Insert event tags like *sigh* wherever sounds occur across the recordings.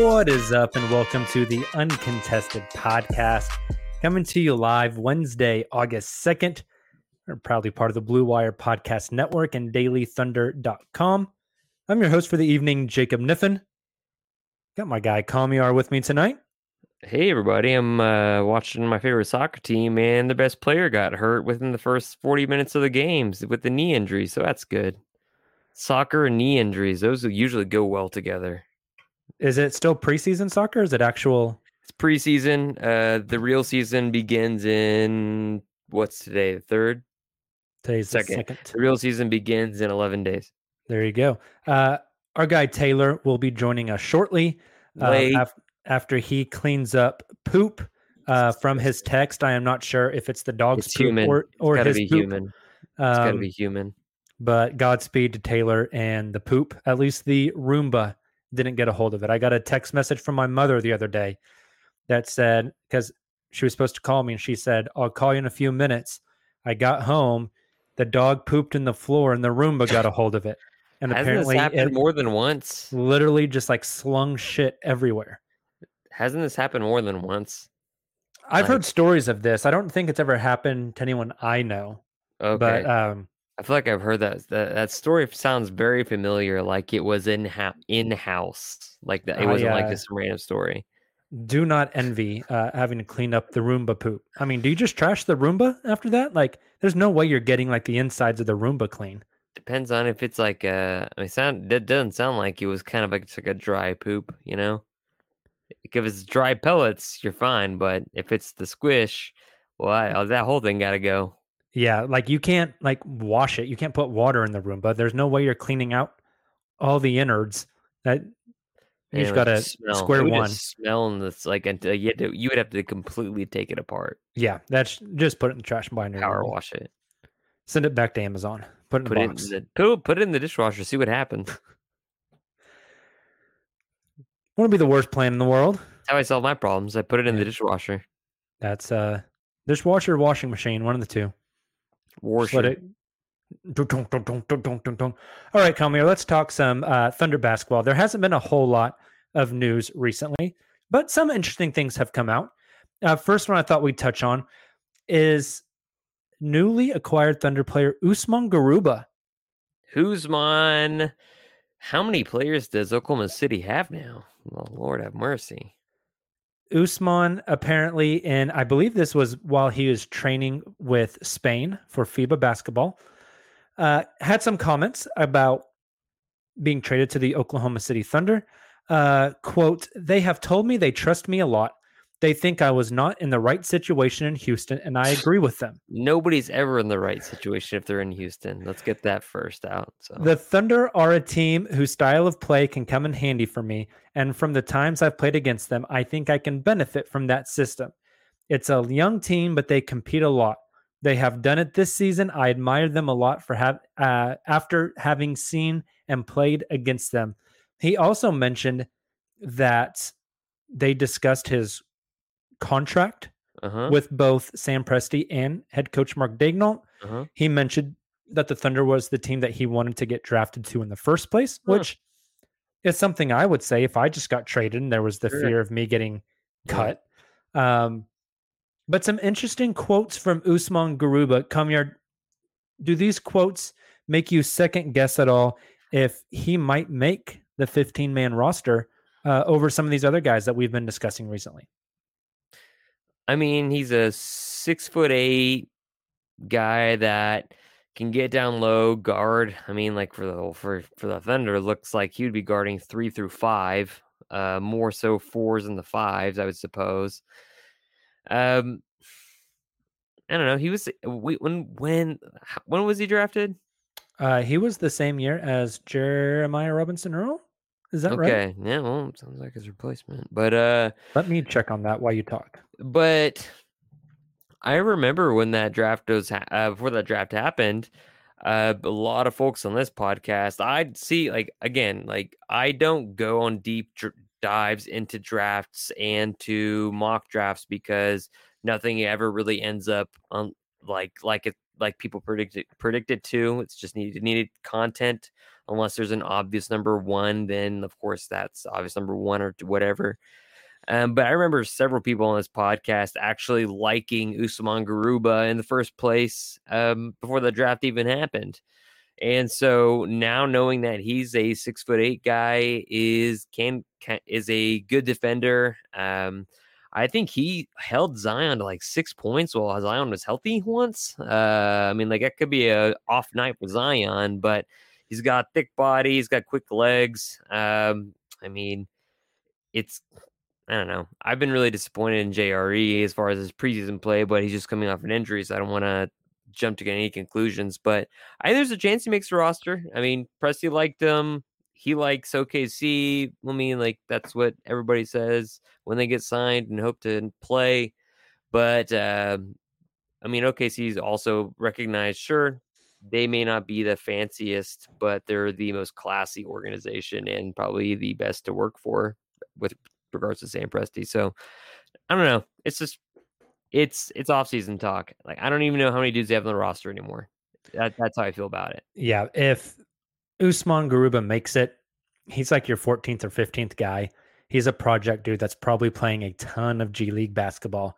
What is up, and welcome to the Uncontested Podcast, coming to you live Wednesday, August 2nd. We're proudly part of the Blue Wire Podcast Network and dailythunder.com. I'm your host for the evening, Jacob Niffen. Got my guy Kamiar with me tonight. Hey everybody, I'm uh, watching my favorite soccer team, and the best player got hurt within the first 40 minutes of the games with the knee injury, so that's good. Soccer and knee injuries, those usually go well together. Is it still preseason soccer? Is it actual? It's preseason. Uh, the real season begins in what's today, the third? Today's the Second. second. The real season begins in 11 days. There you go. Uh, our guy Tayler will be joining us shortly uh, Late. af- after he cleans up poop uh, from his *laughs* text. I am not sure if it's the dog's It's poop human. or, or it's gotta his be poop. human. It's gotta Um, be human. But Godspeed to Tayler and the poop. At least the Roomba didn't get a hold of it. I got a text message from my mother the other day that said, because she was supposed to call me and she said, I'll call you in a few minutes. I got home, the dog pooped in the floor and the Roomba got a hold of it. *laughs* And Hasn't apparently this happened it more than once? literally just like slung shit everywhere. Hasn't this happened more than once? I've heard stories of this. I don't think it's ever happened to anyone I know. Okay. But um, I feel like I've heard that that, that story sounds very familiar, like it was in ha- in house, like that. It wasn't like uh, just some random story. do not envy uh, having to clean up the Roomba poop. I mean, do you just trash the Roomba after that? Like, there's no way you're getting like the insides of the Roomba clean. Depends on if it's like uh, I mean, sound that doesn't sound like it was kind of like it's like a dry poop, you know. If it's dry pellets, you're fine, but if it's the squish, well, I, that whole thing got to go. Yeah, like you can't like wash it. You can't put water in the Roomba. There's no way you're cleaning out all the innards. That you just got to smell. square one. Smell and it's like until you had to, you would have to completely take it apart, Yeah, that's just put it in the trash binder. power wash it, Send it back to Amazon. Put it in put a it in the put, put it in the dishwasher, see what happens. *laughs* Wouldn't be the worst plan in the world. That's how I solve my problems. I put it in Yeah. the dishwasher. That's uh dishwasher, or washing machine, one of the two. Just Washer. it. Dun. All right, Kamiar, let's talk some uh, Thunder basketball. There hasn't been a whole lot of news recently, but some interesting things have come out. Uh, first one I thought we'd touch on is newly acquired Thunder player Usman Garuba. Who's mine? How many players does Oklahoma City have now? Oh, Lord have mercy. Usman apparently, and I believe this was while he was training with Spain for FIBA basketball, uh, had some comments about being traded to the Oklahoma City Thunder. Uh, quote, they have told me they trust me a lot. They think I was not in the right situation in Houston, and I *sighs* agree with them. Nobody's ever in the right situation if they're in Houston. Let's get that first out. So The Thunder are a team whose style of play can come in handy for me, and from the times I've played against them, I think I can benefit from that system. It's a young team, but they compete a lot. They have done it this season. I admire them a lot for have uh, after having seen and played against them. He also mentioned that they discussed his contract uh-huh. with both Sam Presti and head coach Mark Daigneault. uh-huh. He mentioned that the Thunder was the team that he wanted to get drafted to in the first place, Huh. which is something I would say if I just got traded and there was the Sure. fear of me getting Yeah. cut. Um, but some interesting quotes from Usman Garuba. Kamyard, do these quotes make you second guess at all if he might make the 15 man roster uh, over some of these other guys that we've been discussing recently? I mean, he's a six foot eight guy that can get down low, guard. I mean, like for the for for the Thunder, looks like he would be guarding three through five, uh, more so fours and the fives, I would suppose. Um, I don't know. He was when when when was he drafted? Uh, he was the same year as Jeremiah Robinson Earl. Is that right? Okay, yeah, well, sounds like his replacement. But uh, Let me check on that while you talk. but I remember when that draft was ha- uh, before that draft happened. Uh, a lot of folks on this podcast, I'd see like again, like I don't go on deep dr- dives into drafts and to mock drafts because nothing ever really ends up on like like it like people predicted predicted to. It's just needed needed content. Unless there's an obvious number one, then of course that's obvious number one or whatever. Um, but I remember several people on this podcast actually liking Usman Garuba in the first place um, before the draft even happened. And so now knowing that he's a six foot eight guy is can, can is a good defender. Um, I think he held Zion to like six points while Zion was healthy once. Uh, I mean, like that could be a off night for Zion, but he's got thick body, he's got quick legs. Um, I mean, it's I don't know. I've been really disappointed in JRE as far as his preseason play, but he's just coming off an injury, so I don't want to jump to any conclusions. But I think there's a chance he makes the roster. I mean, Presti liked him. He likes OKC. I mean, like that's what everybody says when they get signed and hope to play. But uh, I mean, OKC is also recognized. Sure, they may not be the fanciest, but they're the most classy organization and probably the best to work for with regards to Sam Presti. So I don't know. It's just it's it's off season talk. Like I don't even know how many dudes they have on the roster anymore. That, that's how I feel about it. Yeah, if Usman Garuba makes it, he's like your 14th or 15th guy. He's a project dude that's probably playing a ton of G League basketball.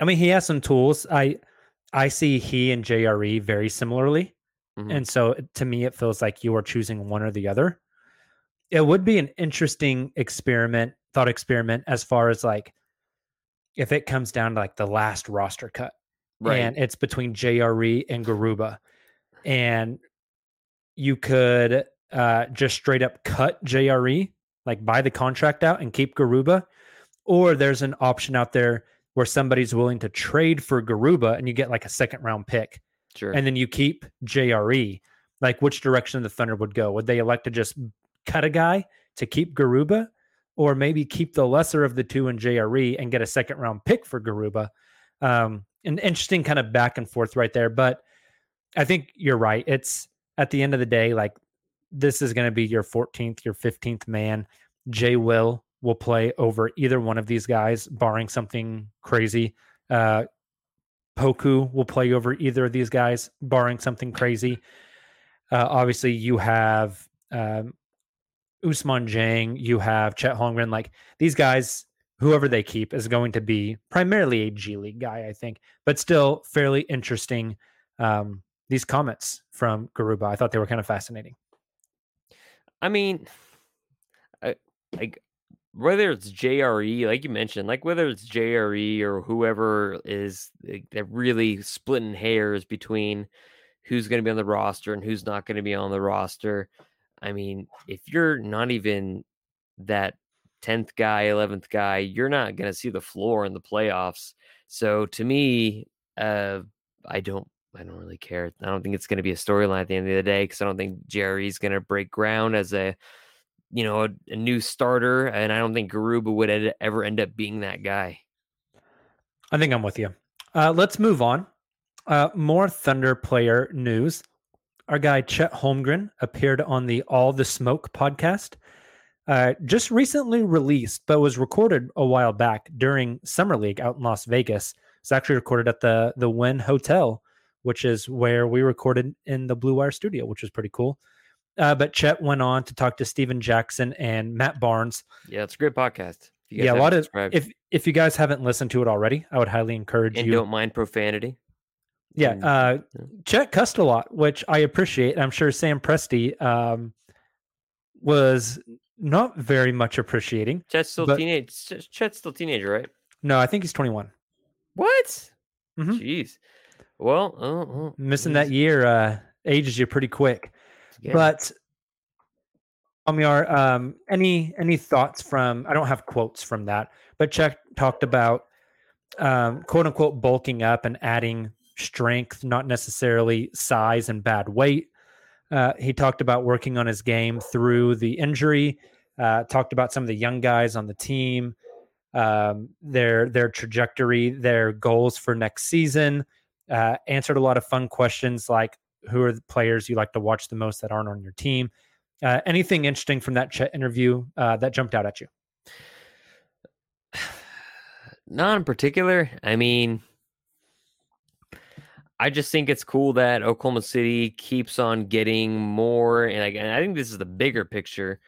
I mean, he has some tools. I I see he and JRE very similarly. Mhm. And so to me, it feels like you are choosing one or the other. It would be an interesting experiment, thought experiment, as far as like if it comes down to like the last roster cut Right. and it's between JRE and Garuba. And you could uh, just straight up cut JRE, like buy the contract out and keep Garuba. Or there's an option out there where somebody's willing to trade for Garuba and you get like a second round pick. sure. And then you keep JRE. Like which direction the Thunder would go? Would they elect to just cut a guy to keep Garuba? Or maybe keep the lesser of the two in JRE and get a second round pick for Garuba? Um, an interesting kind of back and forth right there. But I think you're right. It's at the end of the day, like this is going to be your 14th, your 15th man. Jay Will will play over either one of these guys, barring something crazy. Uh, Poku will play over either of these guys, barring something crazy. Uh, obviously, you have um, Ousmane Dieng, you have Chet Holmgren. Like these guys, whoever they keep is going to be primarily a G League guy, I think, but still fairly interesting. Um, these comments from Garuba, I thought they were kind of fascinating. I mean, I, like whether it's JRE, like you mentioned, like whether it's JRE or whoever is they're really splitting hairs between who's going to be on the roster and who's not going to be on the roster. I mean, if you're not even that 10th guy, 11th guy, you're not going to see the floor in the playoffs. So to me, uh, I don't I don't really care. I don't think it's going to be a storyline at the end of the day because I don't think Jerry's going to break ground as a you know a, a, new starter, and I don't think Garuba would ed- ever end up being that guy. I think I'm with you. Uh, let's move on. Uh, more Thunder player news. Our guy Chet Holmgren appeared on the All the Smoke podcast. Uh, just recently released, but was recorded a while back during Summer League out in Las Vegas. It's actually recorded at the the Wynn Hotel, which is where we recorded in the Blue Wire studio, which was pretty cool. Uh, but Chet went on to talk to Stephen Jackson and Matt Barnes. Yeah, it's a great podcast. Yeah, a lot of if if you guys haven't listened to it already, I would highly encourage and you. don't mind profanity. Yeah, uh, Chet cussed a lot, which I appreciate. I'm sure Sam Presti um, was not very much appreciating. Chet's still but, teenage. Chet's still teenager, right? No, I think he's 21. What? Mm-hmm. Jeez. Well, uh, uh, missing geez. that year uh, ages you pretty quick. Yeah. But Amir, um, any any thoughts from? I don't have quotes from that, but Chet talked about um, quote unquote bulking up and adding strength, not necessarily size and bad weight. Uh, he talked about working on his game through the injury. Uh, talked about some of the young guys on the team, um, their their trajectory, their goals for next season. Uh, answered a lot of fun questions like who are the players you like to watch the most that aren't on your team. Uh, anything interesting from that Chet interview uh, that jumped out at you? *sighs* Not in particular. I mean, I just think it's cool that Oklahoma City keeps on getting more, and, like, and I think this is the bigger picture.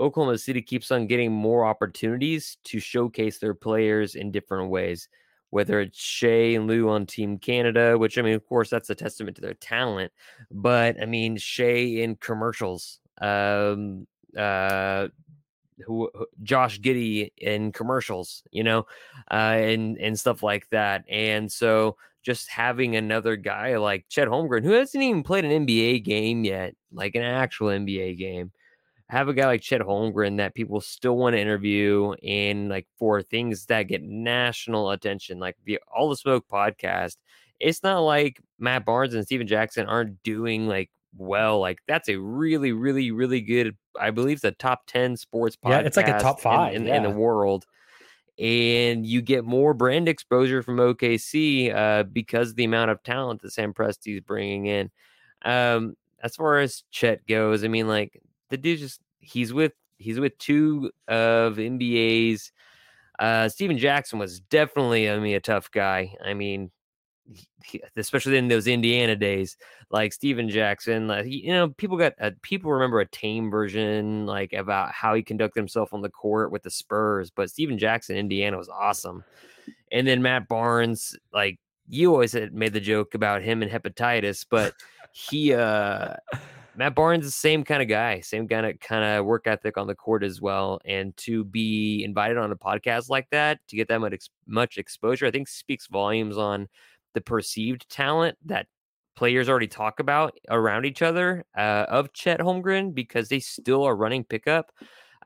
Oklahoma City keeps on getting more opportunities to showcase their players in different ways. Whether it's Shai and Lu on Team Canada, which I mean, of course, that's a testament to their talent. But I mean, Shai in commercials, um, uh, who Josh Giddey in commercials, you know, uh, and and stuff like that. And so just having another guy like Chet Holmgren, who hasn't even played an NBA game yet, like an actual NBA game, have a guy like Chet Holmgren that people still want to interview and like for things that get national attention, like the All the Smoke podcast. It's not like Matt Barnes and Stephen Jackson aren't doing like well. Like that's a really, really, really good. I believe the top ten sports podcast. Yeah, it's like a top five in, in, yeah. in the world and you get more brand exposure from OKC uh, because of the amount of talent that Sam Presti is bringing in. Um, as far as Chet goes, I mean, like the dude just he's with he's with two of NBA's. Uh, Stephen Jackson was definitely, I mean, a tough guy. I mean, he, especially in those Indiana days, like Stephen Jackson, like, he, you know, people got uh, people remember a tame version, like about how he conducted himself on the court with the Spurs. But Stephen Jackson, Indiana, was awesome. And then Matt Barnes, like you always had made the joke about him and hepatitis, but he, uh, *laughs* Matt Barnes the same kind of guy, same kind of kind of work ethic on the court as well. And to be invited on a podcast like that, to get that much much exposure, I think speaks volumes on the perceived talent that players already talk about around each other uh, of Chet Holmgren because they still are running pickup.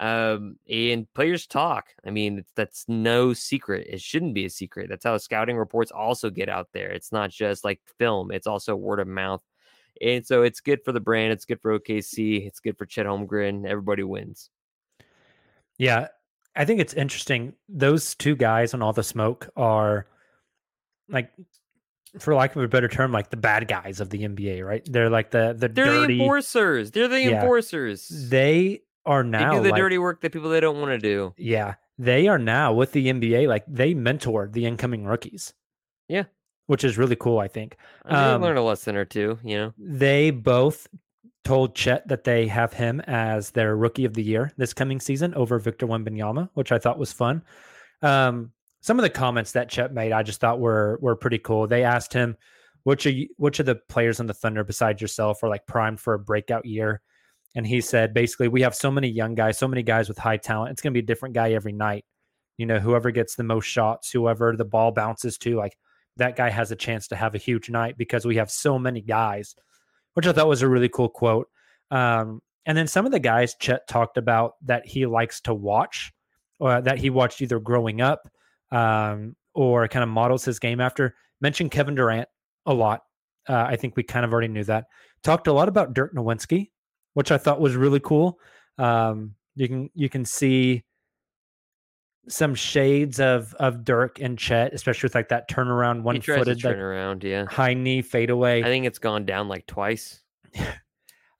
Um, and players talk. I mean, that's no secret. It shouldn't be a secret. That's how scouting reports also get out there. It's not just like film, it's also word of mouth. And so it's good for the brand. It's good for OKC. It's good for Chet Holmgren. Everybody wins. Yeah. I think it's interesting. Those two guys on all the smoke are like for lack of a better term, like the bad guys of the NBA, right? They're like the the they're dirty, the enforcers. They're the yeah, enforcers. They are now they do the like, dirty work that people they don't want to do. Yeah, they are now with the NBA. Like they mentor the incoming rookies. Yeah, which is really cool. I think. I mean, um, learned a lesson or two. You know, they both told Chet that they have him as their rookie of the year this coming season over Victor Wembanyama, which I thought was fun. Um, some of the comments that Chet made, I just thought were were pretty cool. They asked him, "Which are you, which of the players on the Thunder besides yourself are like primed for a breakout year?" And he said, basically, we have so many young guys, so many guys with high talent. It's going to be a different guy every night. You know, whoever gets the most shots, whoever the ball bounces to, like that guy has a chance to have a huge night because we have so many guys, which I thought was a really cool quote. Um, and then some of the guys Chet talked about that he likes to watch or that he watched either growing up um, or kind of models his game after. Mentioned Kevin Durant a lot. Uh, I think we kind of already knew that. Talked a lot about Dirk Nowitzki, which I thought was really cool. Um, you can you can see some shades of of Dirk and Chet, especially with like that turnaround, one He tries to footed, like around. Yeah, high knee fadeaway. I think it's gone down like twice. *laughs*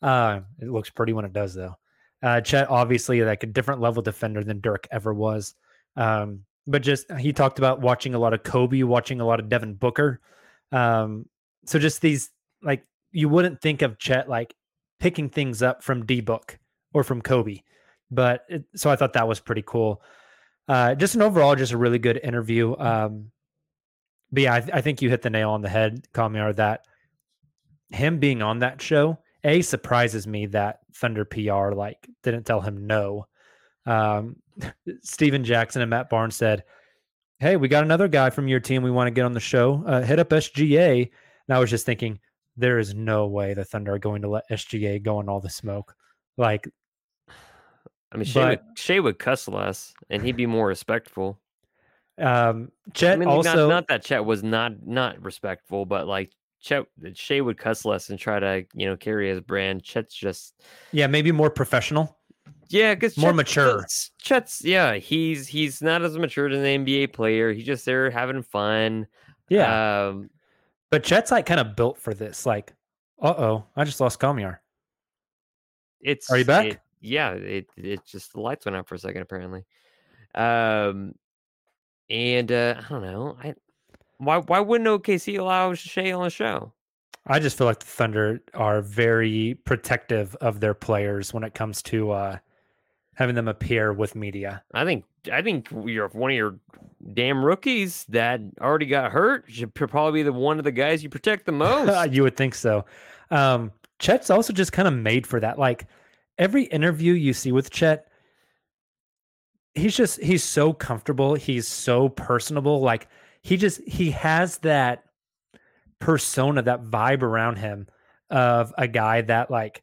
Uh, it looks pretty when it does, though. Uh, Chet, obviously, like a different level defender than Dirk ever was. Um, but just he talked about watching a lot of Kobe, watching a lot of Devin Booker. Um, so just these like you wouldn't think of Chet like picking things up from D Book or from Kobe, but it, so I thought that was pretty cool. Uh, just an overall, just a really good interview. Um, but yeah, I, th- I think you hit the nail on the head, Kamiar. That him being on that show a surprises me that Thunder PR like didn't tell him no. Um, *laughs* Stephen Jackson and Matt Barnes said, "Hey, we got another guy from your team we want to get on the show. Uh, hit up SGA." And I was just thinking, there is no way the Thunder are going to let SGA go in all the smoke. Like, I mean, Shai, But- would, Shai would cuss less, and he'd be more respectful. um, Chet I mean, also not, not that Chet was not not respectful, but like Chet, Shai would cuss less and try to you know carry his brand. Chet's just yeah, maybe more professional. yeah, because More mature. Chet's yeah, he's he's not as mature as an NBA player. He's just there having fun. Yeah, um, but Chet's like kind of built for this. Like, uh oh, I just lost Kamiar. it's Are you back? it- yeah, it it just the lights went out for a second apparently. Um, and uh, I don't know, I why why wouldn't OKC allow Shai on the show? I just feel like the Thunder are very protective of their players when it comes to uh, having them appear with media. I think I think you're one of your damn rookies that already got hurt should probably be the one of the guys you protect the *laughs* most. you would think so. Um, Chet's also just kind of made for that. Like every interview you see with Chet, he's just he's so comfortable. He's so personable. Like he just he has that persona, that vibe around him of a guy that like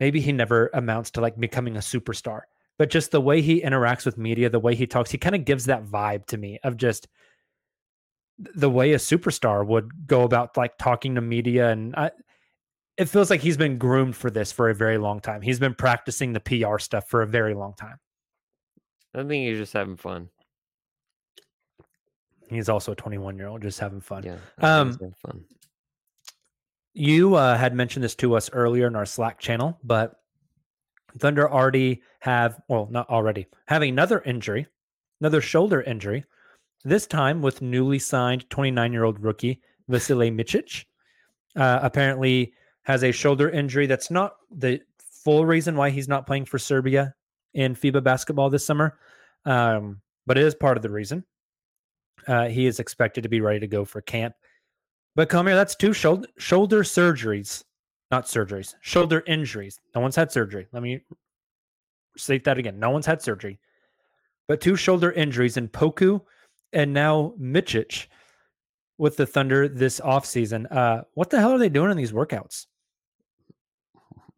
maybe he never amounts to like becoming a superstar, but just the way he interacts with media, the way he talks, he kind of gives that vibe to me of just the way a superstar would go about like talking to media and I, it feels like he's been groomed for this for a very long time. He's been practicing the PR stuff for a very long time. I think he's just having fun. He's also a 21 year old just having fun. Yeah, I think he's Um, having fun. You uh, had mentioned this to us earlier in our Slack channel, but Thunder already have, well, not already, have another injury, another shoulder injury, this time with newly signed 29 year old rookie Vasily Micic. Uh, apparently has a shoulder injury that's not the full reason why he's not playing for Serbia in FIBA basketball this summer, um, but it is part of the reason. Uh, he is expected to be ready to go for camp. But come here, that's two shoulder shoulder surgeries, not surgeries, shoulder injuries. No one's had surgery. Let me state that again. No one's had surgery, but two shoulder injuries in Poku and now Micic with the Thunder this offseason. Uh, what the hell are they doing in these workouts?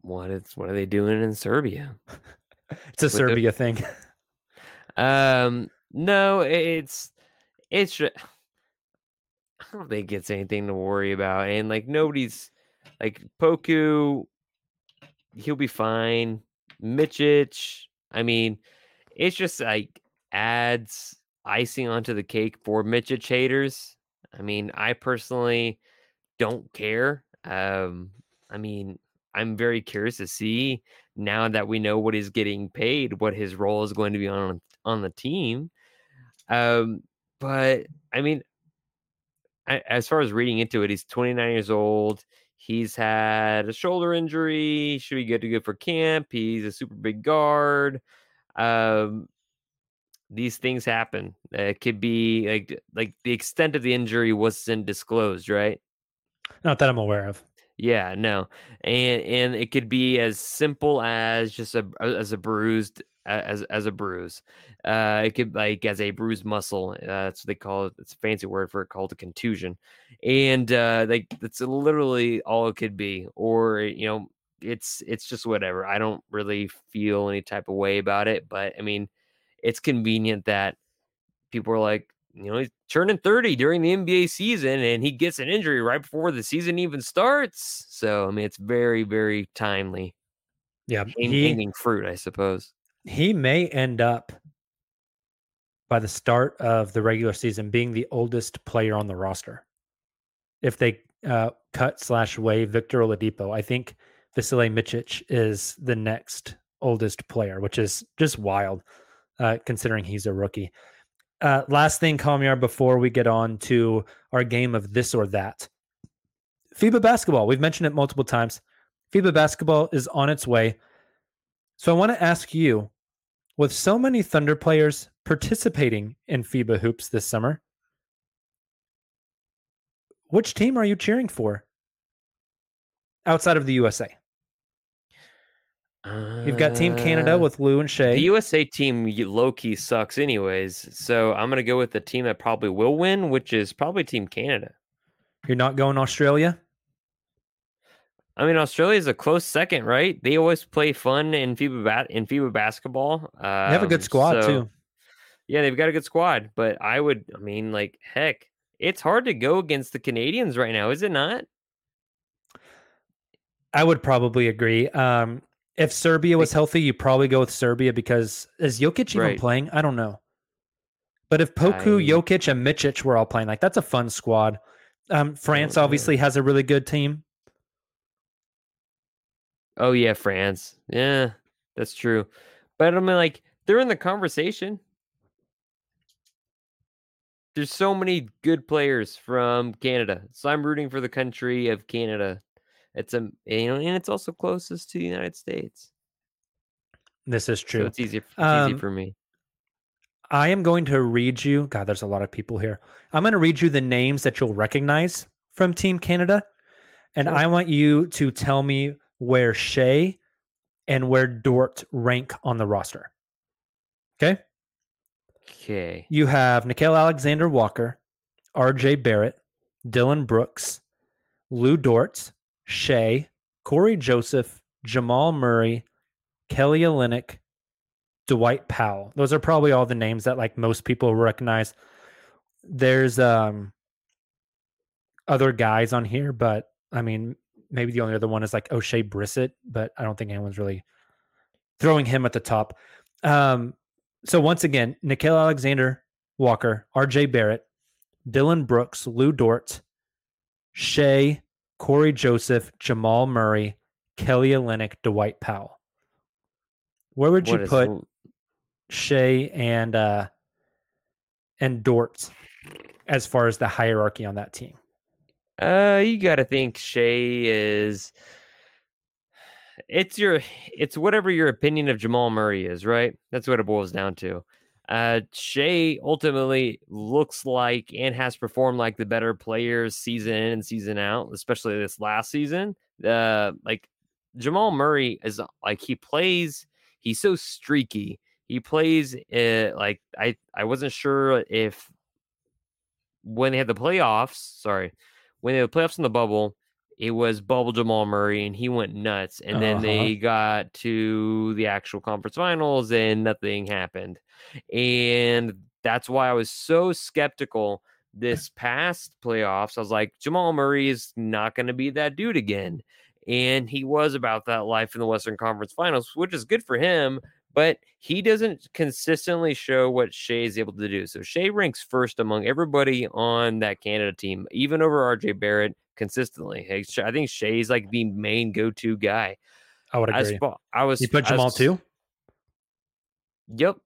What is what are they doing in Serbia? *laughs* It's a the- Serbia thing. *laughs* Um, no, it's it's. I don't think it's anything to worry about, and like nobody's like Poku. He'll be fine. Micic. I mean, it's just like adds icing onto the cake for Micic haters. I mean, I personally don't care. Um, I mean, I'm very curious to see now that we know what he's getting paid, what his role is going to be on on the team. Um, but I mean, I, as far as reading into it, he's 29 years old. He's had a shoulder injury. Should be good to go for camp. He's a super big guard. Um, these things happen. It could be like like the extent of the injury wasn't disclosed, right? Not that I'm aware of. Yeah, no, and and it could be as simple as just a as a bruised as as a bruise. Uh, it could like as a bruised muscle. Uh, that's what they call it. It's a fancy word for it called a contusion, and uh, like that's literally all it could be. Or you know, it's it's just whatever. I don't really feel any type of way about it, but I mean, it's convenient that people are like, you know, he's turning 30 during the NBA season and he gets an injury right before the season even starts. So, I mean, it's very, very timely. Yeah, he hanging fruit, I suppose. he may end up by the start of the regular season being the oldest player on the roster. If they uh, cut slash waive Victor Oladipo, I think Vasily Micic is the next oldest player, which is just wild, uh, considering he's a rookie. Uh, last thing, Kamiar, before we get on to our game of this or that. FIBA basketball, we've mentioned it multiple times. FIBA basketball is on its way. So I want to ask you with so many Thunder players participating in FIBA hoops this summer, which team are you cheering for outside of the USA? You've got Team Canada with Lu and Shai. The USA team low key sucks, anyways. So I'm gonna go with the team that probably will win, which is probably Team Canada. You're not going Australia? I mean, Australia is a close second, right? They always play fun in FIBA bat in FIBA basketball. They have a good Um, squad so- too. Yeah, they've got a good squad, but I would, I mean, like, heck, it's hard to go against the Canadians right now, is it not? I would probably agree. Um, if Serbia was healthy, you probably go with Serbia because is Jokic even Right. playing? I don't know. But if Poku, I- Jokic, and Micic were all playing, like that's a fun squad. Um, France know. obviously has a really good team. Oh yeah, France. Yeah, that's true. But I mean, like, they're in the conversation. There's so many good players from Canada, so I'm rooting for the country of Canada. It's a you know, and it's also closest to the United States, This is so true. it's easy. It's Um, easy for me. I am going to read you. God, there's a lot of people here. I'm going to read you the names that you'll recognize from Team Canada. And Sure. I want you to tell me where Shai and where Dort rank on the roster. Okay. Okay. You have Nickeil Alexander Walker, RJ Barrett, Dillon Brooks, Lu Dort, Shai, Cory Joseph, Jamal Murray, Kelly Olynyk, Dwight Powell. Those are probably all the names that like most people recognize. There's um other guys on here, but I mean maybe the only other one is like Oshae Brissett, but I don't think anyone's really throwing him at the top. Um so once again, Nickeil Alexander Walker, RJ Barrett, Dillon Brooks, Lu Dort, Shai, Cory Joseph, Jamal Murray, Kelly Olynyk, Dwight Powell. Where would you What put Shai and uh and Dort as far as the hierarchy on that team? Uh, you got to think Shai is. It's your, it's whatever your opinion of Jamal Murray is, right? That's what it boils down to. Uh, Shai ultimately looks like and has performed like the better players season in and season out, especially this last season. Uh, like Jamal Murray is like he plays. He's so streaky. He plays uh, like I. I wasn't sure if when they had the playoffs. Sorry, when they had the playoffs in the bubble, it was bubble Jamal Murray and he went nuts. And then Uh-huh. they got to the actual conference finals and nothing happened. And that's why I was so skeptical this *laughs* past playoffs. I was like, Jamal Murray is not going to be that dude again. And he was about that life in the Western Conference Finals, which is good for him, but he doesn't consistently show what Shai is able to do. So Shai ranks first among everybody on that Canada team, even over RJ Barrett consistently. I think Shai's like the main go-to guy. I would agree. fa- I was You put Jamal too? Yep.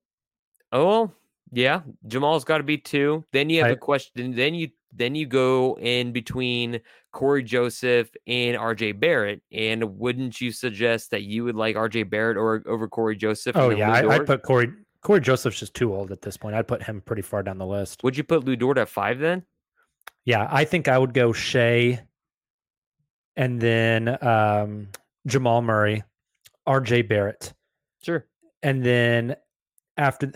Oh, well, yeah. Jamal's got to be two. Then you have I- the question. Then you then you go in between Cory Joseph and RJ Barrett. And wouldn't you suggest that you would like RJ Barrett or over Cory Joseph? Oh yeah, I, I'd put Cory Cory Joseph's just too old at this point. I'd put him pretty far down the list. Would you put Lu Dort at five then? Yeah, I think I would go Shai and then um, Jamal Murray, RJ Barrett. Sure. And then after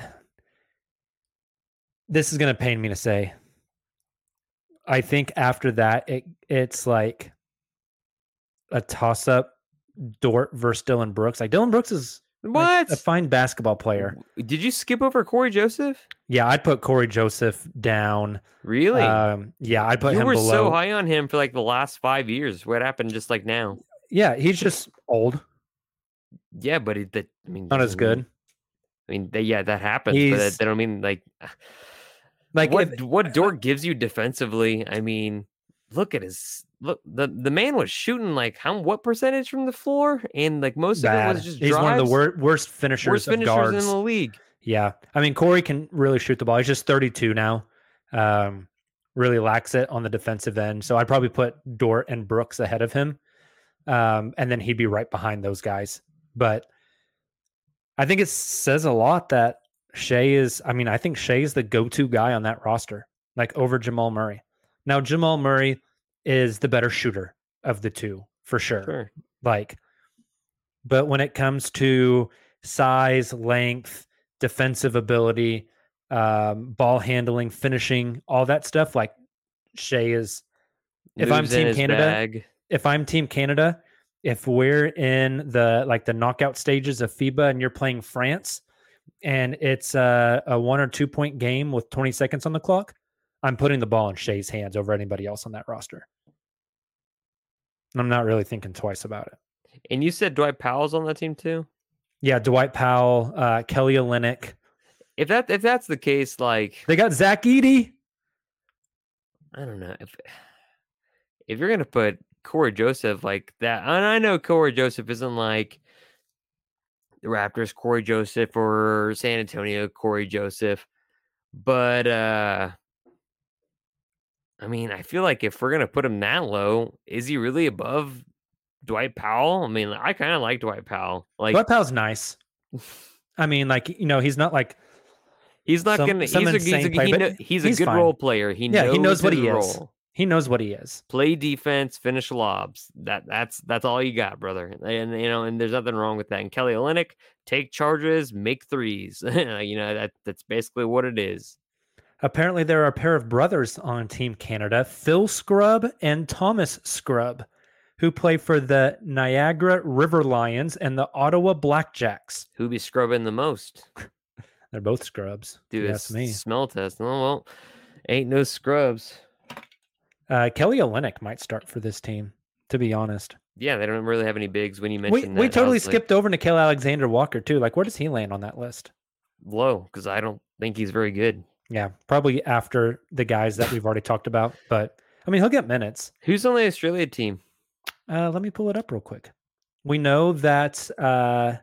this is going to pain me to say. I think after that it it's like a toss up Dort versus Dillon Brooks. Like Dillon Brooks is Like, What? a fine basketball player. Did you skip over Cory Joseph? Yeah, I'd put Cory Joseph down. Really? Um, yeah, I'd put you him were below. so high on him for like the last five years. What happened just like now? Yeah, he's just old, Yeah, but it, that I mean, not as good. I mean, they, yeah, that happens, but He's- that, that don't mean like *sighs* Like what if- what Dort gives you defensively. I mean, look at his look. The the man was shooting like how what percentage from the floor, and like most of it was just he's one of the wor- worst finishers worst of finishers guards. in the league. Yeah, I mean Cory can really shoot the ball. He's just 32 now. Um, really lacks it on the defensive end. So I'd probably put Dort and Brooks ahead of him, um, and then he'd be right behind those guys. But I think it says a lot that Shai is. I mean, I think Shai is the go-to guy on that roster, like over Jamal Murray. Now Jamal Murray is the better shooter of the two for sure Sure. like but when it comes to size length defensive ability um ball handling finishing all that stuff like Shai is If I'm Team Canada, bag. if I'm team Canada if we're in the like the knockout stages of FIBA and you're playing France and it's a, a one or two point game with 20 seconds on the clock I'm putting the ball in Shai's hands over anybody else on that roster I'm not really thinking twice about it And you said Dwight Powell's on that team too. Yeah, Dwight Powell, uh, Kelly Olynyk. If that if that's the case, like They got Zach Edey. I don't know if if you're gonna put Cory Joseph like that, and I know Cory Joseph isn't like the Raptors Cory Joseph or San Antonio Cory Joseph, but uh I mean, I feel like if we're gonna put him that low, is he really above Dwight Powell? I mean, I kind of like Dwight Powell. Like Dwight Powell's nice. *laughs* I mean, like you know, he's not like he's not some- gonna. some He's a, he's a, player, he kno- he's a good fine. role player. He Yeah, knows he knows what he is. he knows what he is. play defense, finish lobs. That that's that's all you got, brother. And you know, and there's nothing wrong with that. And Kelly Olynyk, take charges, make threes. *laughs* you know, that that's basically what it is. Apparently, there are a pair of brothers on Team Canada, Phil Scrubb and Thomas Scrubb, who play for the Niagara River Lions and the Ottawa Blackjacks. Who be scrubbing the most? *laughs* They're both scrubs. Do if you a ask me. smell test. Oh well, ain't no scrubs. Uh, Kelly Olynyk might start for this team. To be honest, Yeah, they don't really have any bigs when you we mentioned we that. I totally was like, skipped over Nickeil Alexander Walker too. Like, where does he land on that list? low because I don't think he's very good. Yeah, probably after the guys that we've already talked about. But I mean, he'll get minutes. Who's on the Australia team? Uh, let me pull it up real quick. We know that uh,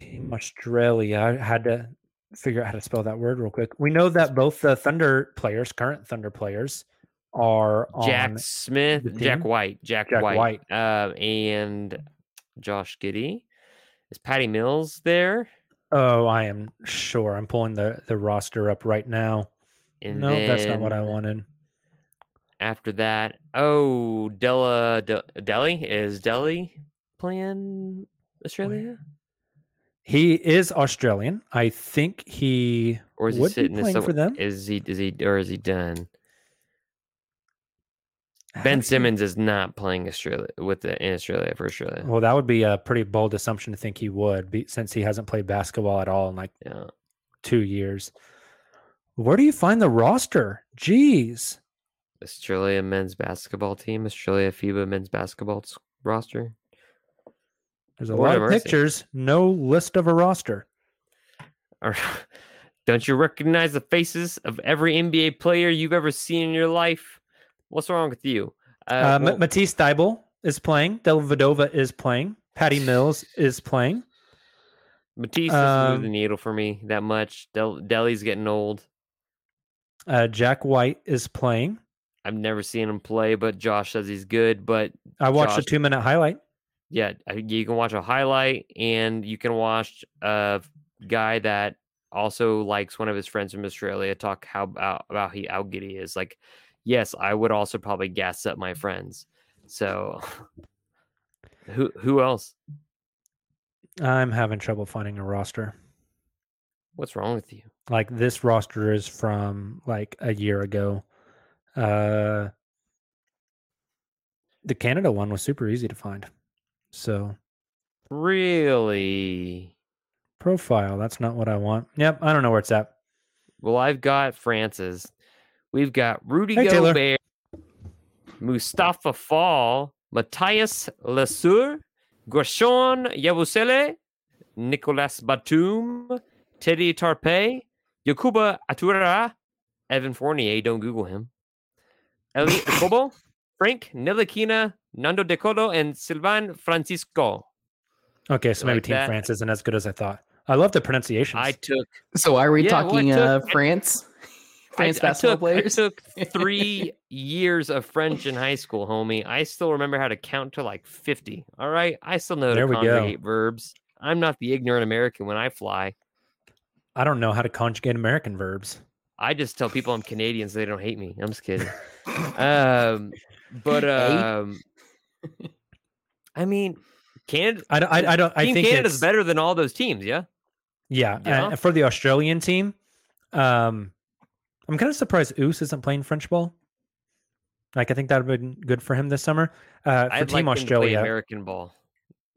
Team Australia. I had to figure out how to spell that word real quick. We know that both the Thunder players, current Thunder players, are Jack. Smith, Jack? White, Jack, Jack White, White. Uh, and Josh Giddey. Is Patty Mills there? Oh, I am sure. I'm pulling the the roster up right now. And no, that's not what I wanted. After that, oh, Della De- Delly is Delly playing Australia, He is Australian. I think he or is he sitting in playing for them. Is he? Is he? Or is he done? Ben Simmons is not playing Australia with the in Australia for Australia. Well, that would be a pretty bold assumption to think he would, be, since he hasn't played basketball at all in like Yeah. two years. Where do you find the roster? Jeez. Australia men's basketball team, Australia FIBA men's basketball roster. There's a Lord lot of mercy. pictures, no list of a roster. *laughs* Don't you recognize the faces of every NBA player you've ever seen in your life? What's wrong with you? Uh, Uh, well, Matisse Thybulle is playing. Dellavedova is playing. Patty *laughs* Mills is playing. Matisse doesn't move the um, needle for me that much. Del- Delly's getting old. Uh, Jack White is playing. I've never seen him play, but Josh says he's good. But I watched a two minute highlight. yeah, you can watch a highlight, and you can watch a guy that also likes one of his friends from Australia talk how about about he how good he is. Like, yes, I would also probably gas up my friends. So, *laughs* who who else? I'm having trouble finding a roster. What's wrong with you? Like this roster is from like a year ago. Uh the Canada one was super easy to find. So Really? Profile. That's not what I want. Yep. I don't know where it's at. Well, I've got France's. We've got Rudy Hey, Tayler. Gobert, Moustapha Fall, Matthias Lesueur, Guerschon Yabusele, Nicolas Batum, Teddy Tarpe, Yakuba Atura, Evan Fournier, don't Google him, Elliot *coughs* Kobo, Frank Ntilikina, Nando De Colo, and Sylvain Francisco. Okay, so You maybe like Team that? France isn't as good as I thought. I love the pronunciation. I took So are we Yeah, well, I talking uh, took- France? France I, I took, players? I took *laughs* three years of French in high school, homie. I still remember how to count to like 50. All right. I still know There to go. conjugate verbs. I'm not the ignorant American when I fly. I don't know how to conjugate American verbs. I just tell people I'm Canadian so they don't hate me. I'm just kidding. *laughs* um, but um, I mean, Canada. I don't. I, I don't. I think Canada's better than all those teams. Yeah. Yeah, Yeah. uh, for the Australian team, um, I'm kind of surprised Oos isn't playing French ball. Like I think that would have been good for him this summer. Uh, for I'd Team like them to play Australia, American ball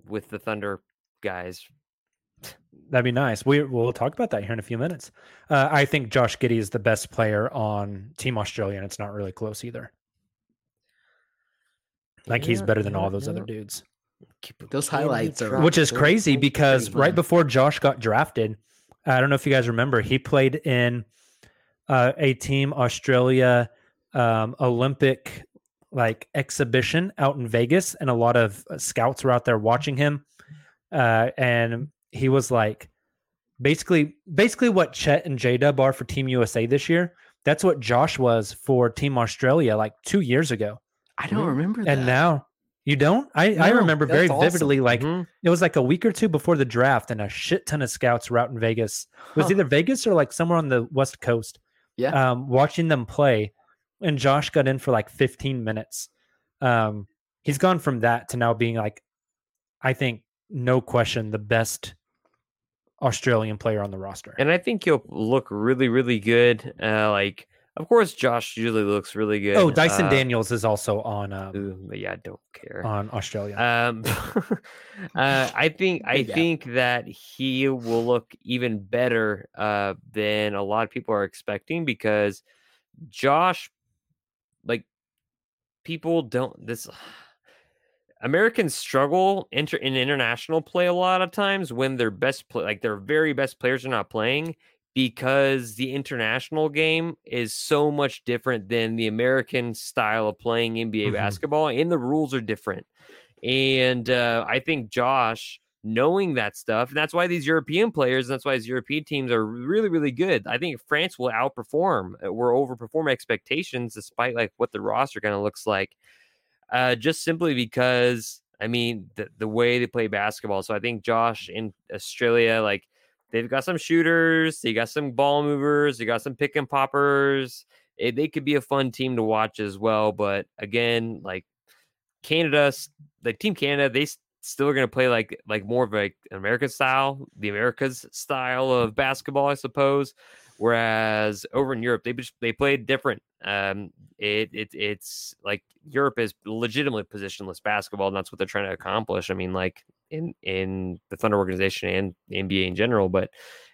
with the Thunder guys. that'd be nice. We we'll talk about that here in a few minutes. Uh, I think Josh Giddey is the best player on Team Australia, and it's not really close either. Like he's better than yeah, all those yeah. other dudes. Those highlights are which is crazy because pretty right before Josh got drafted, I don't know if you guys remember, he played in uh, a team Australia um, Olympic like exhibition out in Vegas, and a lot of uh, scouts were out there watching him, uh, and he was like basically basically what Chet and J Dub are for Team USA this year. That's what Josh was for Team Australia like two years ago, I don't remember that. and now. You don't? I, I remember very that's awesome. vividly, like Mhm. it was like a week or two before the draft, and a shit ton of scouts were out in Vegas. It was Huh. either Vegas or like somewhere on the West Coast. Yeah. Um, watching them play, and Josh got in for like 15 minutes. Um, he's gone from that to now being like, I think, no question, the best Australian player on the roster. And I think he'll look really, really good. Uh, like, of course, Josh usually looks really good. oh, Dyson uh, Daniels is also on um, ooh, yeah, I don't care. on Australia. Um, *laughs* uh, I think I gap. think that he will look even better uh, than a lot of people are expecting because Josh, like, people don't this. *sighs* Americans struggle inter, in international play a lot of times when their best play, like their very best players, are not playing because the international game is so much different than the American style of playing NBA Mhm. basketball, and the rules are different. And uh, I think Josh, knowing that stuff, and that's why these European players, and that's why these European teams are really, really good. I think France will outperform uh, or overperform expectations, despite like what the roster kind of looks like, uh, just simply because I mean the the way they play basketball. So I think Josh in Australia, like they've got some shooters, they got some ball movers, they got some pick and poppers. It, they could be a fun team to watch as well. But again, like Canada, like Team Canada, they still are going to play like like more of like an American style, the Americas style of basketball, I suppose. Whereas over in Europe, they they played different. Um, it it it's like Europe is legitimately positionless basketball, and that's what they're trying to accomplish. I mean, like in in the Thunder organization and the NBA in general, but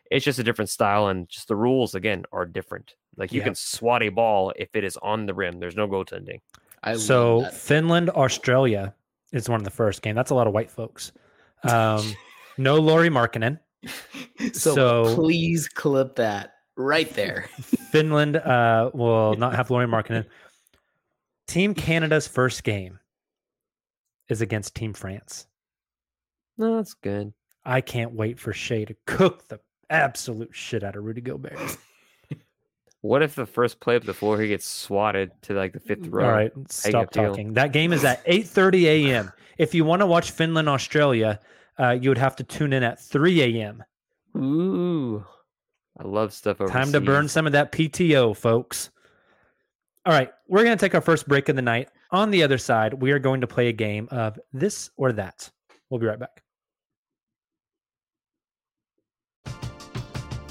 it's just a different style, and just the rules again are different. Like you Yeah. can swat a ball if it is on the rim. There's no goaltending. I so. Finland, Australia is one of the first game. That's a lot of white folks. Um, *laughs* no Lauri Markkanen. *laughs* so, so- please clip that right there. Finland uh, will not have Lauri *laughs* Markkanen. Team Canada's first game is against Team France. No, that's good. I can't wait for Shai to cook the absolute shit out of Rudy Gobert. *laughs* What if the first play up the floor he gets swatted to like the fifth row? All right, stop talking. That game is at 8:30 a.m. If you want to watch Finland Australia, uh, you would have to tune in at 3 a.m. Ooh, I love stuff overseas. Time to burn some of that PTO, folks. All right, we're going to take our first break of the night. On the other side, we are going to play a game of this or that. We'll be right back.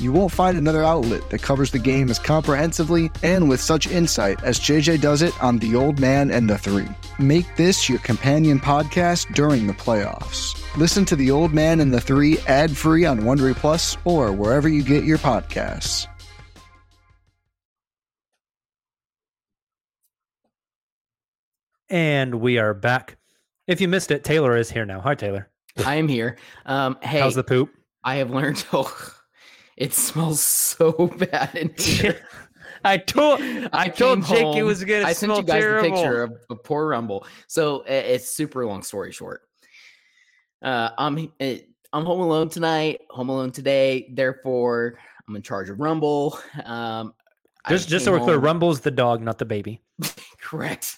You won't find another outlet that covers the game as comprehensively and with such insight as JJ does it on The Old Man and the Three. Make this your companion podcast during the playoffs. Listen to The Old Man and the Three ad free on Wondery Plus or wherever you get your podcasts. And we are back. If you missed it, Tayler is here now. Hi, Tayler. I am here. Um, hey, How's the poop? I have learned. *laughs* Oh, it smells so *laughs* bad in here. *laughs* I told I, told came Jake it was gonna I sent you guys terrible. the picture of, of poor Rumble. So it's super long story short. Uh, I'm uh, I'm home alone tonight. Home alone today. Therefore, I'm in charge of Rumble. Um, Just, just so we're clear, Rumble's the dog, not the baby. *laughs* Correct.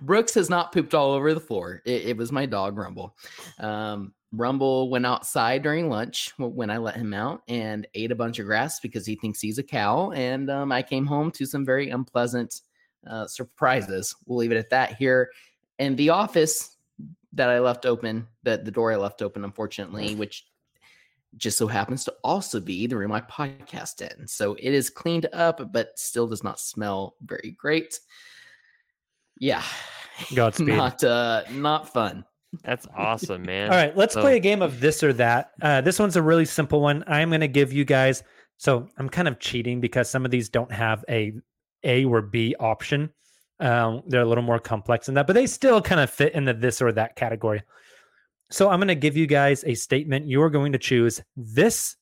Brooks has not pooped all over the floor. It, it was my dog Rumble. Um, Rumble went outside during lunch when I let him out and ate a bunch of grass because he thinks he's a cow. And um, I came home to some very unpleasant uh, surprises. We'll leave it at that here. And the office that I left open, that the door I left open, unfortunately, which just so happens to also be the room I podcast in. So it is cleaned up, but still does not smell very great. Yeah. Godspeed. *laughs* not uh not fun. That's awesome, man. All right, let's So- play a game of this or that. Uh, this one's a really simple one. I'm going to give you guys. So I'm kind of cheating because some of these don't have a A or B option. Um, they're a little more complex than that, but they still kind of fit in the this or that category. So I'm going to give you guys a statement. You are going to choose this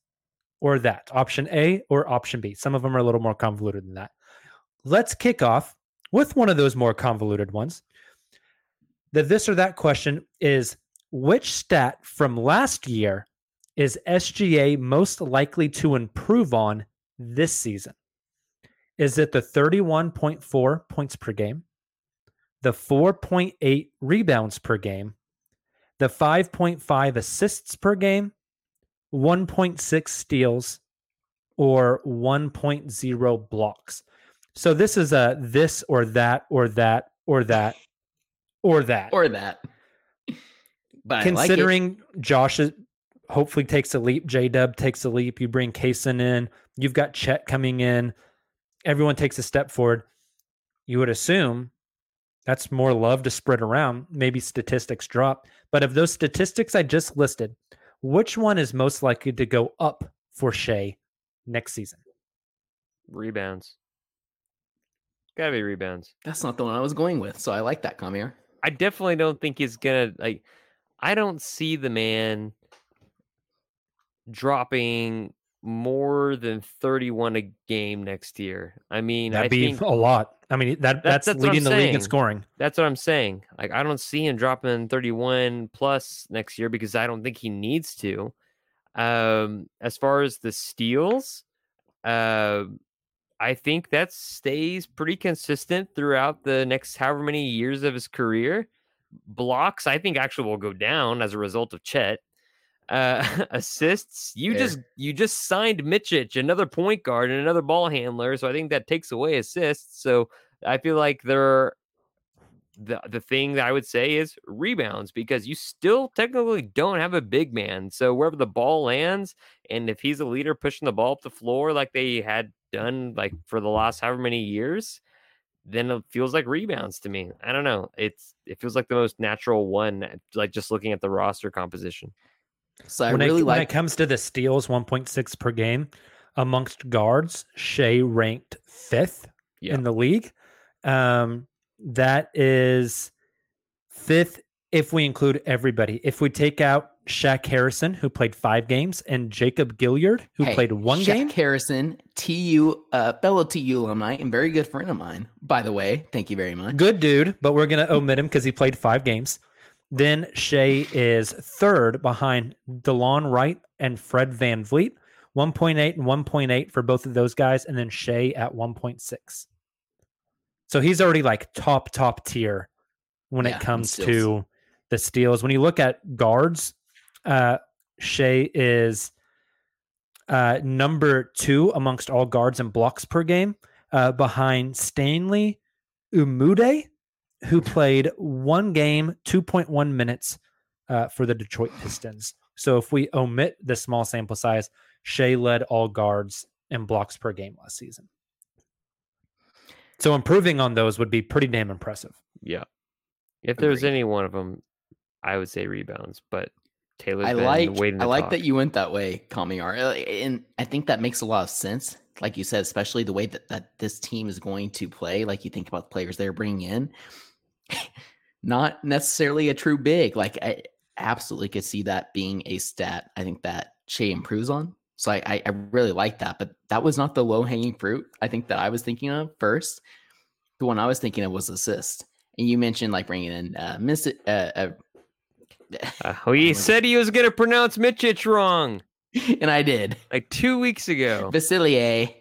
or that, option A or option B. Some of them are a little more convoluted than that. Let's kick off with one of those more convoluted ones. The this or that question is which stat from last year is SGA most likely to improve on this season? Is it the 31.4 points per game, the 4.8 rebounds per game, the 5.5 assists per game, 1.6 steals, or 1.0 blocks? So this is a this or that or that or that or that Or that. But I like considering Josh is, hopefully takes a leap, J Dub takes a leap. You bring Cason in, you've got Chet coming in, everyone takes a step forward. You would assume that's more love to spread around. Maybe statistics drop, but of those statistics I just listed, which one is most likely to go up for Shai next season? Rebounds. Gotta be rebounds. that's not the one I was going with. So I like that, Kamiar. I definitely don't think he's gonna like. I don't see the man dropping more than thirty-one a game next year. I mean, That'd I be a lot. I mean, that that's, that's what I'm leading the league in scoring. that's what I'm saying. Like, I don't see him dropping thirty-one plus next year because I don't think he needs to. Um, as far as the steals, uh, I think that stays pretty consistent throughout the next however many years of his career. Blocks, I think, actually will go down as a result of Chet. Uh, *laughs* assists, you Fair. just you just signed Micić, another point guard and another ball handler, so I think that takes away assists. So I feel like they're the the thing that I would say is rebounds because you still technically don't have a big man. So wherever the ball lands, and if he's a leader pushing the ball up the floor like they had done like for the last however many years, then it feels like rebounds to me. I don't know. It's it feels like the most natural one, like just looking at the roster composition. So I when, really it, when it comes to the steals, 1.6 per game amongst guards, Shai ranked fifth Yeah. in the league. Um, that is fifth if we include everybody. If we take out Shaq Harrison, who played five games, and Jacob Gilyard, who Hey, played one game. Shaq game. Harrison, TU, uh, fellow TU alumni, and very good friend of mine, by the way. Thank you very much. Good dude, but we're gonna omit him because he played five games. Then Shai is third behind Delon Wright and Fred VanVleet, 1.8 and 1.8 for both of those guys, and then Shai at 1.6. So he's already like top, top tier when Yeah, it comes to the steals. When you look at guards, uh Shai is uh number two amongst all guards and blocks per game, uh behind Stanley Umude, who played one game, 2.1 minutes uh, for the Detroit *sighs* Pistons. So if we omit the small sample size, Shai led all guards and blocks per game last season. So improving on those would be pretty damn impressive. Yeah. If there's Agreed. any one of them, I would say rebounds, but Tayler's I been like waiting to I like talk. that you went that way, Kamiar, Uh, and I think that makes a lot of sense. Like you said, especially the way that, that this team is going to play. Like you think about the players they're bringing in, *laughs* not necessarily a true big. Like I absolutely could see that being a stat. I think that Shai improves on. So I, I, I really like that, but that was not the low hanging fruit. I think that I was thinking of first. The one I was thinking of was assist, and you mentioned like bringing in uh, miss uh, uh, *laughs* Uh, he said he was going to pronounce Micić wrong *laughs* and I did. like two weeks ago. Vasilier.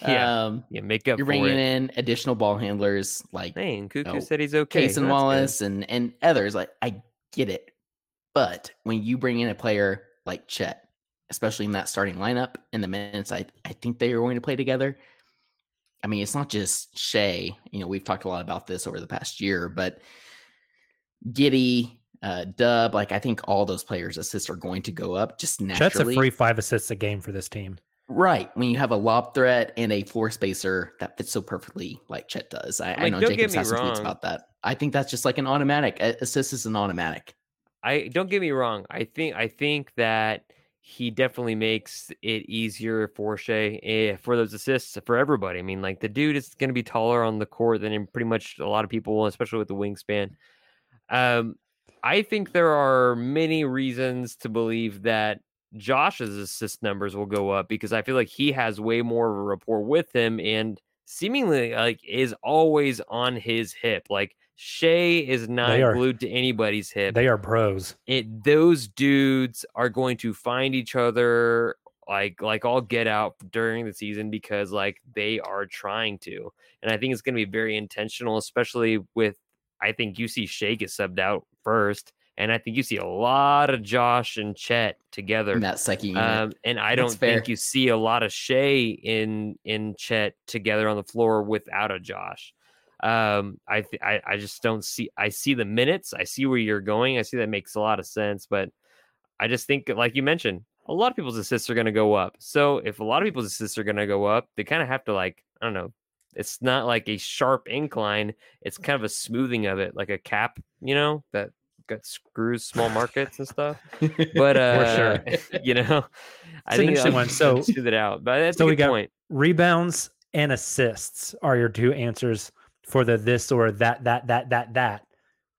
Yeah. Um, Yeah, make up you're bringing in additional ball handlers like Hey, and Cuckoo know, said he's okay. Case and that's good. Wallace and and others. Like I get it, but when you bring in a player like Chet, especially in that starting lineup in the minutes, I I think they are going to play together. I mean, it's not just Shai. You know, we've talked a lot about this over the past year, but Giddey, uh, Dub, like I think all those players' assists are going to go up just naturally. Chet's naturally. a free five assists a game for this team. Right. When you have a lob threat and a floor spacer that fits so perfectly like Chet does. I, I know don't Jacob get me tweets wrong. about that. I think that's just like an automatic. A- Assist is an automatic. I don't get me wrong. I think I think that he definitely makes it easier for Shai eh, for those assists for everybody. I mean, like the dude is going to be taller on the court than pretty much a lot of people, especially with the wingspan. Um, I think there are many reasons to believe that Josh's assist numbers will go up because I feel like he has way more of a rapport with him and seemingly like is always on his hip. Like Shai is not are- glued to anybody's hip They are pros. it those dudes are going to find each other like like all get out during the season because like they are trying to and i think it's going to be very intentional especially with i think you see Shai get subbed out first and i think you see a lot of josh and chet together In that second unit. um, and I don't think fair. you see a lot of Shai in in Chet together on the floor without a Josh. Um, I, th- I I just don't see. I see the minutes. I see where you're going. I see that makes a lot of sense. But I just think, like you mentioned, a lot of people's assists are going to go up. So if a lot of people's assists are going to go up, they kind of have to like I don't know. It's not like a sharp incline. It's kind of a smoothing of it, like a cap, you know, that got screws small markets and stuff. But *laughs* uh, sure. *laughs* you know, I It's think one. *laughs* So- smooth it out. But that's so a we got- point. Rebounds and assists are your two answers for the this or that, that, that, that, that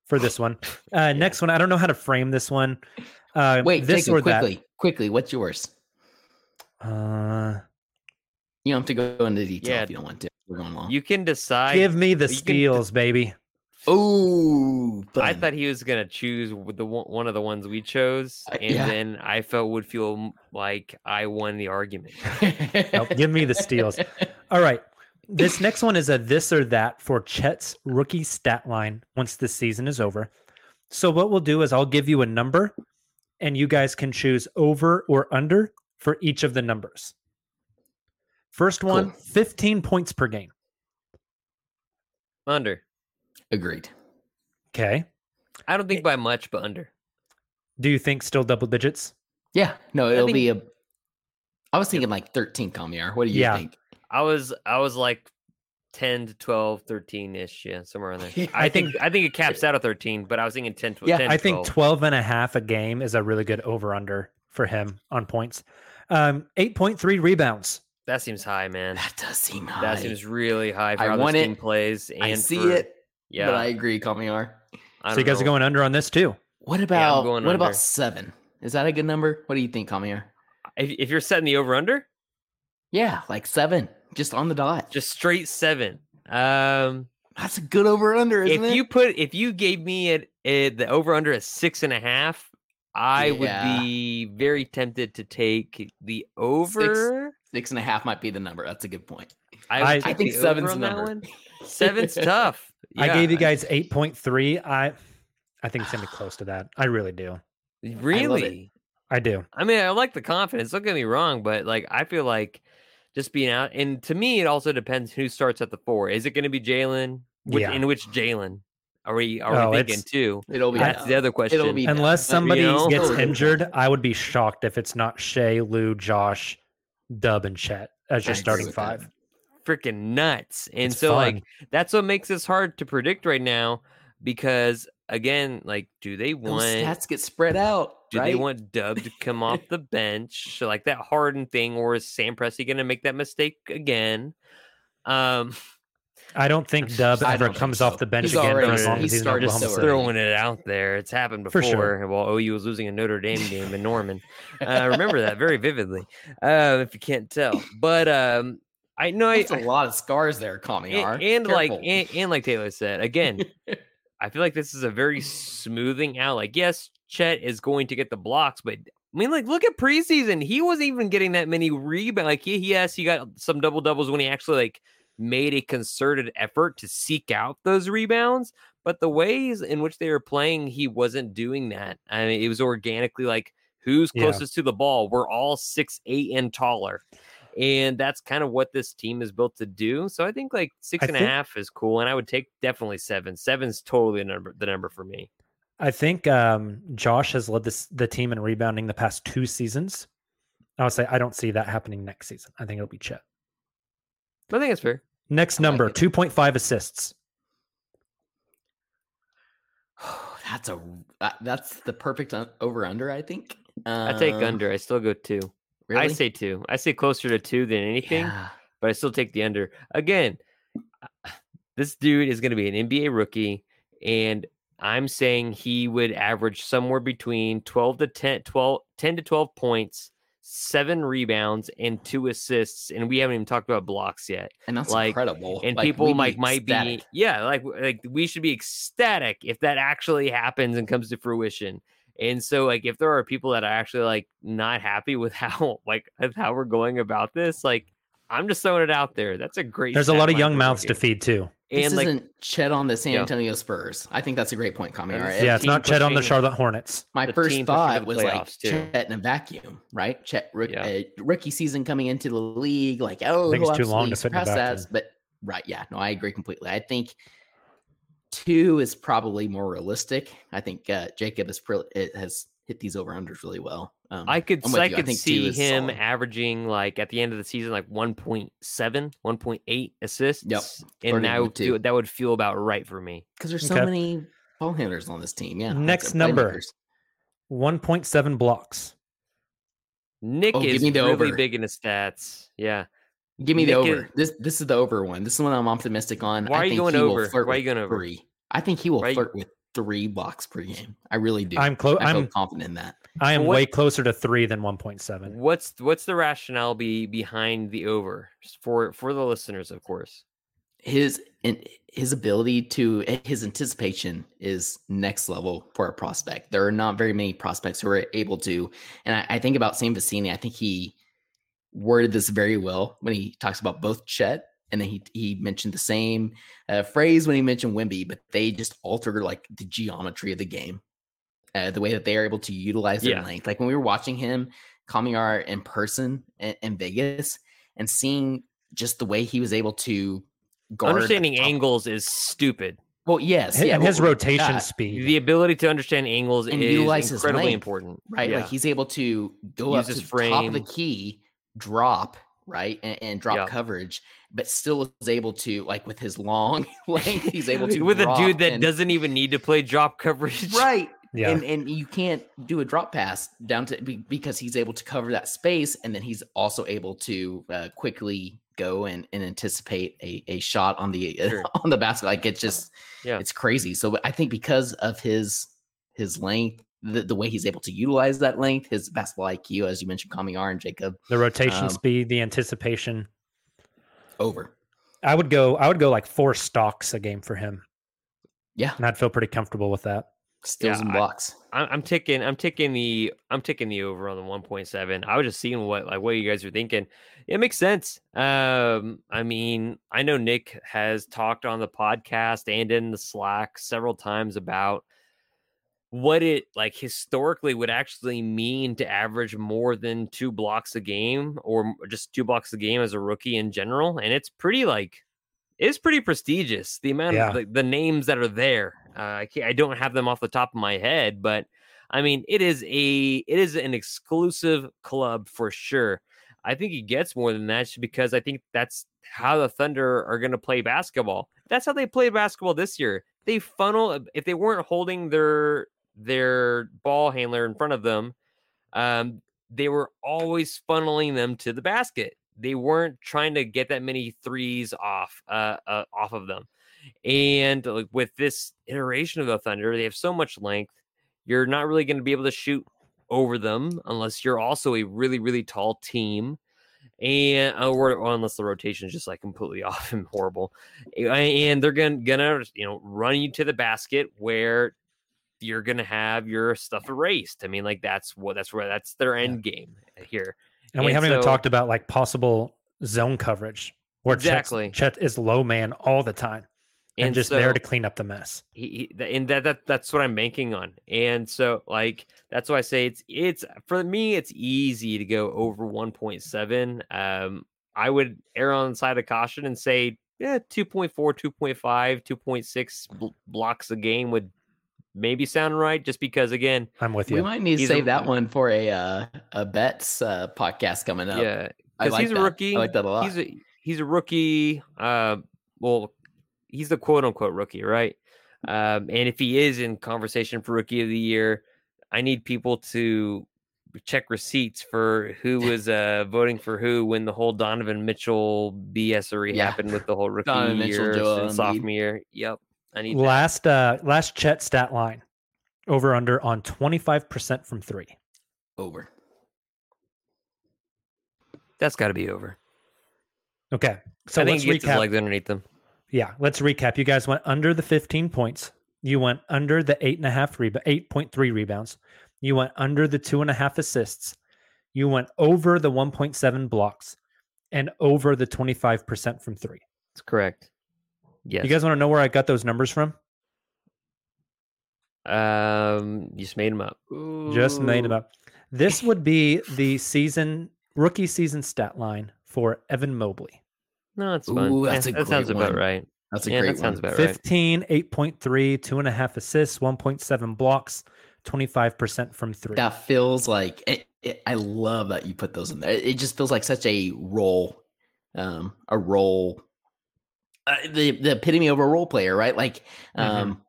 for this one. *laughs* Uh, Next one, I don't know how to frame this one. Uh, Wait, this Jacob, or that. quickly, quickly. What's yours? Uh, You don't have to go into detail Yeah. if you don't want to. We're going long. You can decide. give me the you can- steals, baby. Oh, I thought he was gonna choose the one one of the ones we chose, and yeah. then I felt would feel like I won the argument. *laughs* Nope, give me the steals. *laughs* All right. This next one is a this or that for Chet's rookie stat line once the season is over. So, what we'll do is I'll give you a number and you guys can choose over or under for each of the numbers. First one Cool. 15 points per game. Under. Agreed. Okay. I don't think eh. by much, but under. Do you think still double digits? Yeah. No, it'll think- be a. I was thinking like 13 Kamiar. What do you Yeah. think? I was I was like 10 to 12, 13 ish, yeah, somewhere on there. *laughs* I, I think, think- I think it caps out at 13, but I was thinking 10 to Yeah, 10 I to think 12. 12 and a half a game is a really good over under for him on points. Um, 8.3 rebounds. that seems high, man. That does seem high. That seems really high for I how want this it. team plays. And I see for- it, Yeah, but I agree, Kamiar. I So you don't guys are going under on this too. What about going what under. about seven? Is that a good number? What do you think, Kamiar? If, if you're setting the over under, Yeah, like seven, just on the dot. just straight seven. Um, That's a good over under, isn't if it? you put if you gave me it, it the over under at six and a half, I Yeah. would be very tempted to take the over. Six and a half might be the number. That's a good point. I, I- I think seven's over the that number. one. *laughs* Seven's tough. I gave you guys 8.3. I I think it's gonna be close to that. I really do. really. I do. I mean, I like the confidence. Don't get me wrong, but like, I feel like just being out, and to me, it also depends who starts at the four. Is it going to be Jalen? Yeah. In which Jalen are we? Are Oh, we thinking it's- too? It'll be That's the other question. It'll be Unless but, you somebody know, gets injured, I would be shocked if it's not Shai, Lu, Josh, Dub, and Chet as your I starting with that. five. freaking nuts. And It's so like that's what makes this hard to predict right now because again, like do they those want stats get spread out. Do right? they want Dub to come off *laughs* the bench so like that Harden thing or is Sam Presti going to make that mistake again? Um I don't think *laughs* Dub I ever comes so. off the bench He's again already- for as long he as he's in started Oklahoma so City. throwing it out there. It's happened before. For before sure. while OU was losing a Notre Dame game in Norman. *laughs* Uh, I remember that very vividly. Uh, if you can't tell. But um I know it's a lot of scars there, Kamiar. and, and like and, and like Tayler said again, I feel like this is a very smoothing out. Like, yes, Chet is going to get the blocks, but I mean, like, look at preseason. He wasn't even getting that many rebounds. Like, he, yes, he got some double doubles when he actually like made a concerted effort to seek out those rebounds. But the ways in which they were playing, he wasn't doing that. I mean, it was organically like who's Yeah. closest to the ball. We're all six eight and taller. And that's kind of what this team is built to do. So I think like six I and a half is cool. And I would take definitely seven. Seven's totally the number the number for me. I think um, Josh has led this the team in rebounding the past two seasons. I would say I don't see that happening next season. I think it'll be Chet. I think it's fair. Next I like number, it. 2.5 assists. *sighs* that's a that's the perfect over under. I think. I take Um, under. I still go two. I say two. I say closer to two than anything, Yeah. but I still take the under. Again, this dude is going to be an NBA rookie, and I'm saying he would average somewhere between 12 to 10, 12, 10 to 12 points, seven rebounds, and two assists. And we haven't even talked about blocks yet. and that's like- incredible. and Like, people we'd might might be yeah like like we should be ecstatic if that actually happens and comes to fruition and so like if there are people that are actually like not happy with *laughs* how like with how we're going about this like i'm just throwing it out there that's a great There's a lot of young for mouths to feed too. This and like isn't Chet on the San Yeah. Antonio Spurs. I think that's a great point, Kamiar. And this Yeah, it's team not Chet on the Charlotte Hornets. my the first team pushing to thought was like too. Chet in a vacuum, right? Chet rook, Yeah. uh, rookie season coming into the league, like oh, think it's too long to absolutely fit in a that. But right, yeah, no, I agree completely. I think two is probably more realistic. I think uh, Jacob has pre- it has hit these over unders really well. Um, I could I'm I could see him solid. averaging like at the end of the season like 1.7, 1.8 assists. Flirting And that would, feel, that would feel about right for me. because there's so Okay. many ball handlers on this team. Yeah. Next and number. 1.7 blocks. Nick Oh, give is me the really over. big in his stats. Yeah. Give me the Nick is- over. This this is the over one. This is one I'm optimistic on. Why are you going over? Why are you going over? Three. I think he will Why are you- flirt with three blocks per game. I really do. I'm close. I feel I'm confident in that. I am what- way closer to three than 1.7. What's what's the rationale be behind the over for for the listeners, of course? his and his ability to his anticipation is next level for a prospect. There are not very many prospects who are able to, and I, I think about Sam Vecenie. I think he worded this very well when he talks about both Chet and then he he mentioned the same uh, phrase when he mentioned Wemby, but they just alter like the geometry of the game, uh, the way that they are able to utilize their Yeah. length. Like when we were watching him, Kamiar in person in, in Vegas, and seeing just the way he was able to guard Understanding top- angles is stupid. Well, yes, and yeah, his well, rotation yeah, speed. The ability to understand angles And is incredibly length, important. right? Yeah. Like he's able to go Use up his to the top of the key, drop right, and, and drop Yeah. coverage, but still is able to like with his long *laughs* length, he's able *laughs* to with a dude that and- doesn't even need to play drop coverage. *laughs* right. Yeah. And and you can't do a drop pass down to because he's able to cover that space, and then he's also able to uh, quickly go and, and anticipate a, a shot on the Sure. on the basket. Like it's just Yeah. it's crazy. So I think because of his his length, the, the way he's able to utilize that length, his basketball IQ, as you mentioned, Kamiar and Jacob, the rotation um, speed, the anticipation. over. I would go. I would go like four stocks a game for him, Yeah, and I'd feel pretty comfortable with that. steals Yeah, and I- blocks. I'm, I'm taking I'm taking the I'm taking the over on the 1.7. I was just seeing what like what you guys are thinking. It makes sense. Um, I mean, I know Nick has talked on the podcast and in the Slack several times about what it like historically would actually mean to average more than two blocks a game or just two blocks a game as a rookie in general, and it's pretty like it's pretty prestigious. The amount Yeah. of the, the names that are there. Uh, I can't, I don't have them off the top of my head, but I mean, it is a it is an exclusive club for sure. I think he gets more than that just because I think that's how the Thunder are going to play basketball. That's how they played basketball this year. They funnel if they weren't holding their their ball handler in front of them, um, they were always funneling them to the basket. They weren't trying to get that many threes off uh, uh off of them. And like with this iteration of the Thunder, they have so much length. You're not really going to be able to shoot over them unless you're also a really really tall team and or, or unless the rotation is just like completely *laughs* off and horrible and they're gonna gonna you know run you to the basket where you're gonna have your stuff erased i mean like that's what that's where that's their end game here And we haven't even talked about like possible zone coverage where Exactly. Chet is low man all the time and, And just there to clean up the mess. he, he and that, that that's what I'm banking on. And so like that's why I say it's it's for me it's easy to go over 1.7. Um I would err on the side of caution and say yeah 2.4, 2.5, 2.6 bl- blocks a game would maybe sound right just because again I'm with you. We might need to He's a- save that one for a uh, a bets uh, podcast coming up. yeah because like he's a rookie. I like that a lot. He's a he's a rookie. Uh, well, he's the quote unquote rookie, right? Um, and if he is in conversation for rookie of the year, I need people to check receipts for who *laughs* was uh voting for who when the whole Donovan Mitchell BSery Yeah. happened with the whole rookie Donovan Mitchell, year Joel and Embiid. sophomore year. Yep, I need that. Last uh last Chet stat line over under on 25% from 3. over. That's got to be over. Okay. So I think let's recap. legs underneath them. Yeah, let's recap. You guys went under the 15 points. You went under the eight and a half rebound, 8.3 rebounds. You went under the two and a half assists. You went over the 1.7 blocks and over the 25% from three. That's correct. Yes. You guys want to know where I got those numbers from? um, you just made them up. Just made them up. This *laughs* would be the season rookie season stat line for Evan Mobley. No, it's fun. Ooh, Yeah, that's a that sounds great about right. That's a yeah, great that sounds one. about right. 15, 8.3, two and a half assists, 1.7 blocks, 25% from three. That feels like it, it- I love that you put those in there. It, it just feels like such a role, um, a role, uh, the the epitome of a role player, right? Like, um,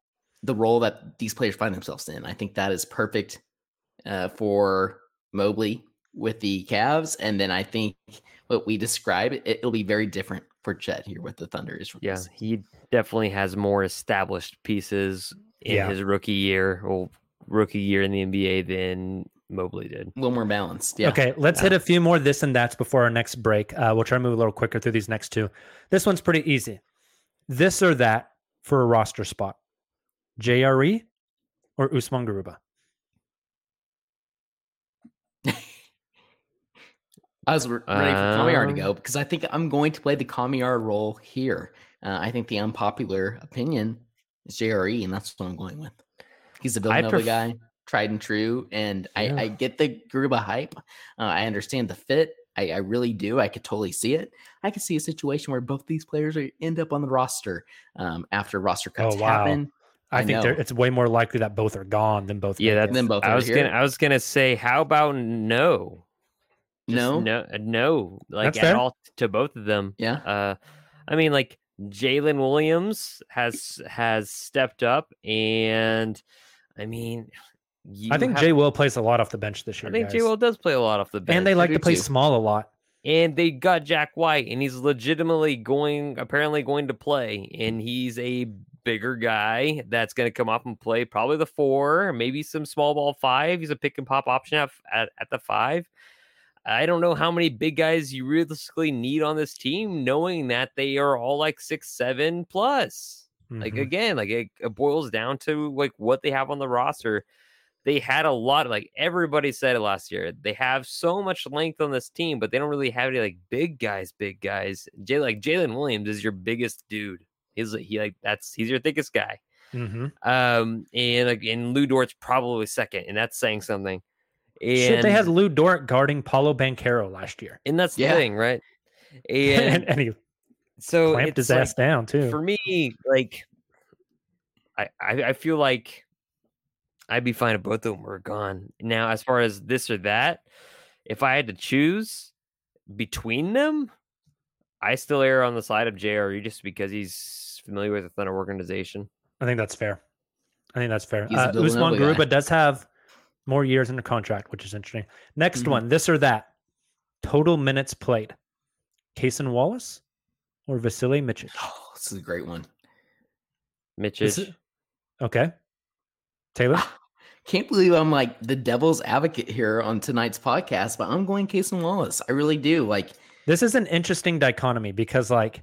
the role that these players find themselves in. I think that is perfect uh, for Mobley with the Cavs, and then I think what we describe it, it'll be very different for Chet here with the Thunder. Is Yeah, he definitely has more established pieces in Yeah. his rookie year, or rookie year in the NBA than Mobley did. a little more balanced. Yeah. Okay, let's hit a few more this and that's before our next break. Uh, we'll try to move a little quicker through these next two. This one's pretty easy. This or that for a roster spot. JRE or Usman Garuba? *laughs* I was ready for Kamiar to Um, go because I think I'm going to play the Kamiar role here. Uh, I think the unpopular opinion is JRE, and that's what I'm going with. He's a Villanova pref- guy, tried and true, and I, Yeah. I get the Garuba hype. Uh, I understand the fit. I, I really do. I could totally see it. I could see a situation where both these players are, end up on the roster um, after roster cuts Oh, wow. happen. I, I think it's way more likely that both are gone than both. Yeah, make it. that's. then both I are was here. gonna. I was gonna say, how about no? Just No? no, uh, no, like That's at fair. all to both of them. Yeah. Uh, I mean, like Jalen Williams has has stepped up, and I mean, you I think have- Jay Will plays a lot off the bench this year. I year. think Jay. Will does play a lot off the bench, and they like to play too. small a lot. and they got Jack White, and he's legitimately going, apparently going to play, and he's a bigger guy that's going to come up and play probably the four, maybe some small ball five. He's a pick and pop option at, at, at the five. I don't know how many big guys you realistically need on this team, knowing that they are all like six, seven plus. Like Mhm. again, like it, it boils down to like what they have on the roster. They had a lot, like everybody said it last year. They have so much length on this team, but they don't really have any like big guys, big guys. Jay, like Jalen Williams is your biggest dude. He's he like that's he's your thickest guy. Mhm. Um, and like and Lu Dort's probably second, and that's saying something. And Shit, they had Lu Dort guarding Paolo Banchero last year, and that's Yeah. the thing, right? and, *laughs* And and he so clamped it's his like, ass down too. for me, like I, I I feel like I'd be fine if both of them were gone. Now, as far as this or that, if I had to choose between them, I still err on the side of JRE just because he's familiar with the Thunder organization. I think that's fair. I think that's fair. He's a Uh, Usman Garuba does have more years in the contract, which is interesting. Next Mhm. one, this or that. Total minutes played. Cason Wallace or Vasily Mitchell? Oh, *gasps* this is a great one. Mitch Okay. Tayler? Ah, can't believe I'm like the devil's advocate here on tonight's podcast, but I'm going Case and Wallace. I really do. Like, This is an interesting dichotomy because like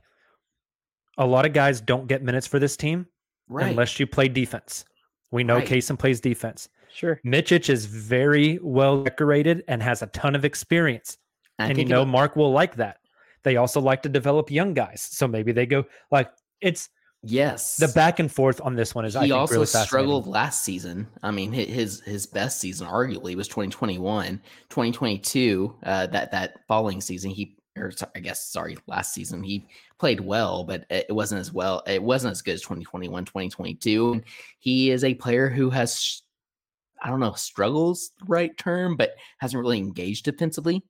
a lot of guys don't get minutes for this team right. unless you play defense. We know Right. Cason plays defense. sure. Micić is very well decorated and has a ton of experience. I and you know Mark will like that. They also like to develop young guys, so maybe they go like it's yes, the back and forth on this one is I he also really struggled last season. I mean, his his best season arguably was 2021, 2022. Uh, that that following season, he or I guess sorry, last season he played well, but it it wasn't as well. It wasn't as good as 2021, 2022. And he is a player who has, I don't know, struggles the right term, but hasn't really engaged defensively.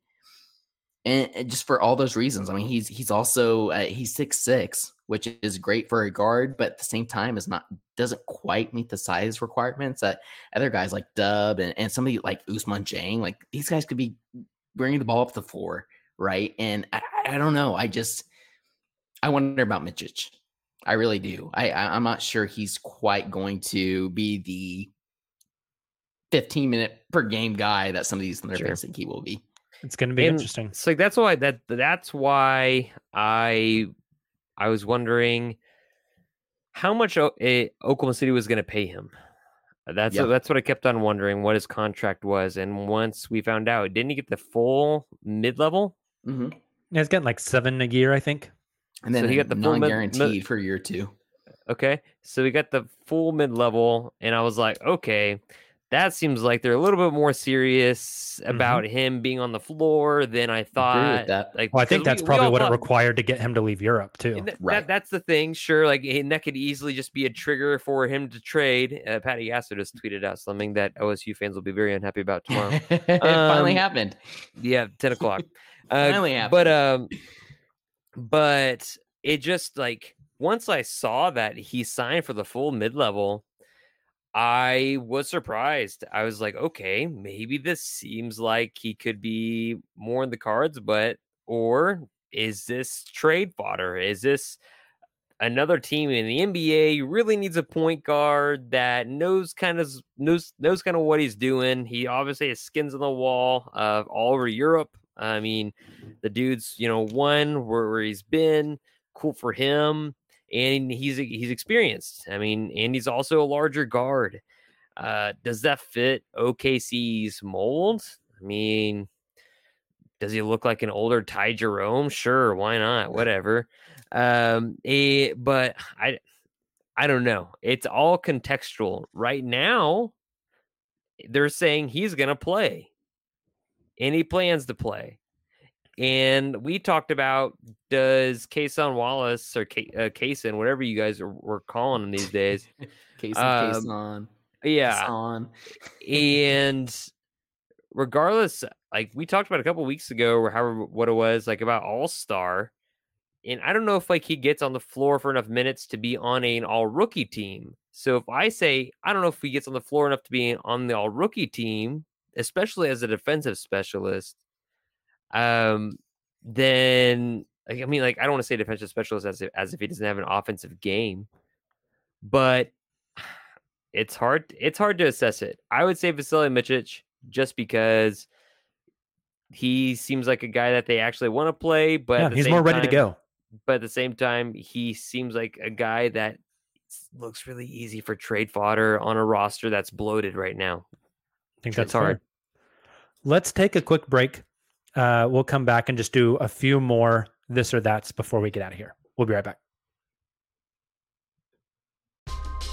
And, and just for all those reasons, I mean, he's he's also uh, he's six six, which is great for a guard, but at the same time is not doesn't quite meet the size requirements that other guys like Dub and, and somebody like Ousmane Dieng, like these guys could be bringing the ball up the floor, right? And I, I don't know, I just I wonder about Micić. I really do. I, I I'm not sure he's quite going to be the 15 minute per game guy that some of these Thunder Sure. fans think he will be. It's going to be And interesting. So that's why that that's why I I was wondering how much O- eh, Oklahoma City was going to pay him. That's Yeah. that's what I kept on wondering what his contract was, and once we found out, didn't he get the full mid level? hmm Yeah, he's getting like seven a year, I think. And So then he got the full mid- non-guaranteed for year two. Okay, so we got the full mid level, and I was like, okay, that seems like they're a little bit more serious about him being on the floor than I thought. that. Like, Well, I think that's we probably all what it required to get him to leave Europe too. Th- Right. that, that's the thing, sure. Like, and that could easily just be a trigger for him to trade. Uh, Patty Gasser just tweeted out something that OSU fans will be very unhappy about tomorrow. *laughs* it finally Um, happened. yeah, ten o'clock. *laughs* Uh, Finally happened. but um, but it just like once I saw that he signed for the full mid level, I was surprised. I was like, okay, maybe this seems like he could be more in the cards, but or is this trade fodder? Is this another team in the NBA really needs a point guard that knows kind of knows knows kind of what he's doing. He obviously has skins on the wall uh, all over Europe. I mean, the dude's you know one where, where he's been cool for him. And he's he's experienced. I mean, and he's also a larger guard. Uh, does that fit OKC's mold? I mean, does he look like an older Ty Jerome? Sure, why not? Whatever. Um, eh, but I, I don't know. It's all contextual. Right now, they're saying he's going to play, and he plans to play. And we talked about does Cason Wallace or K- uh, whatever you guys are, were calling him these days. *laughs* Cason, Um, Yeah. Cason. *laughs* and regardless, like we talked about a couple weeks ago, or however what it was, like about All Star, and I don't know if like he gets on the floor for enough minutes to be on an All Rookie team. So if I say I don't know if he gets on the floor enough to be on the All Rookie team, especially as a defensive specialist, um, then I mean, like I don't want to say defensive specialist as if, as if he doesn't have an offensive game, but *sighs* it's hard. It's hard to assess it. I would say Vasilije Micić just because he seems like a guy that they actually want to play, but yeah, he's more ready to go. But at the same time, he seems like a guy that looks really easy for trade fodder on a roster that's bloated right now. I think It's that's hard. hard. Let's take a quick break. Uh, we'll come back and just do a few more this or that's before we get out of here. We'll be right back.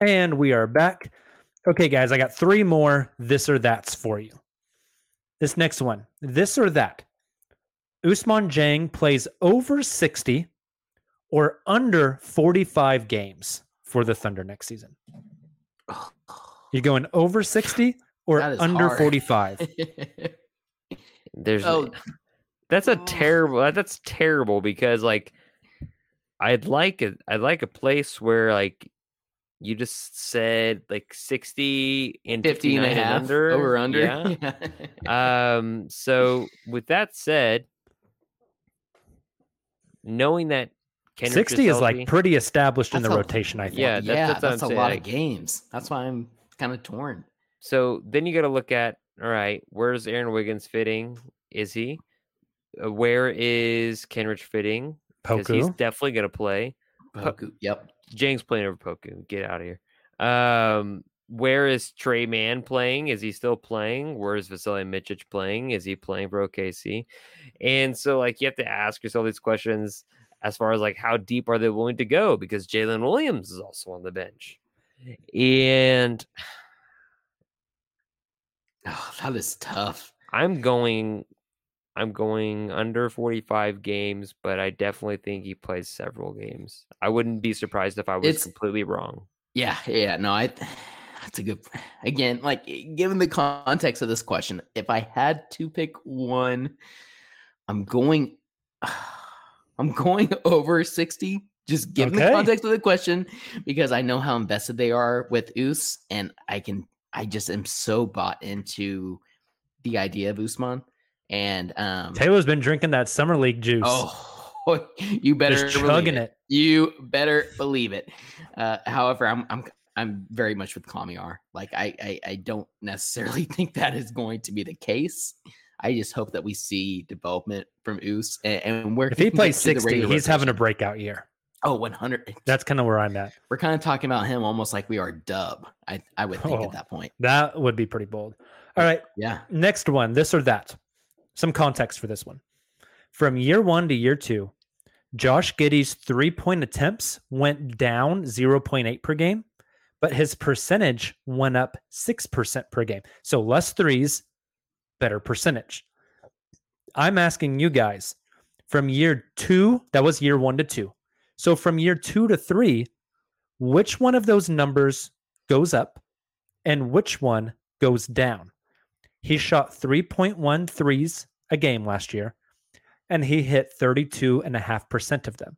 And we are back. Okay, guys, I got three more this or that's for you. This next one, this or that. Ousmane Dieng plays over 60 or under 45 games for the Thunder next season. *sighs* You're going over 60 or under hard. 45? *laughs* There's Oh. that's a Oh. terrible that's terrible because like I'd like a I'd like a place where like you just said like 60 and 50 and a 59 half under over under. *laughs* yeah um so with that said knowing that Kenrich 60 is like pretty established in the a- rotation, I think. Yeah, that's- yeah, that's what that's, a saying, lot of games. That's why I'm kind of torn. So then you got to look at all right, where's Aaron Wiggins fitting? Is he? Uh, where is Kenrich fitting? Because he's definitely going to play. Poku, Yep. James playing over Poku. Get out of here. Um, where is Tre Mann playing? Is he still playing? Where is Vasilije Micić playing? Is he playing for OKC? And so, like, you have to ask yourself these questions as far as like how deep are they willing to go? Because Jalen Williams is also on the bench, and *sighs* Oh, that is tough. I'm going I'm going under 45 games, but I definitely think he plays several games. I wouldn't be surprised if I was It's- completely wrong. Yeah, yeah. No, I. That's a good. Again, like eh, given the context of this question, if I had to pick one, I'm going. *sighs* I'm going *laughs* over sixty. Just given Okay. the context of the question, because I know how invested they are with Us and I can I just am so bought into the idea of Ousmane. And um Tayler's been drinking that summer league juice. Oh, *laughs* you better Just chugging it. it. You better believe it. Uh, however, I'm I'm I'm very much with Kamiar. Like I, I I don't necessarily *laughs* think that is going to be the case. I just hope that we see development from Us and, and where if he *laughs* plays get to the 60, regular he's having a breakout year. Oh, 100. That's kind of where I'm at. We're kind of talking about him almost like we are Dub. I I would think Oh. at that point. That would be pretty bold. All right. Yeah. Next one, this or that. Some context for this one. From year one to year two, Josh Giddey's three point attempts went down 0.8 per game, but his percentage went up 6% per game. So less threes, better percentage. I'm asking you guys from year two, that was year one to two. So from year two to three, which one of those numbers goes up and which one goes down? He shot 3.1 threes a game last year, and he hit 32.5% of them.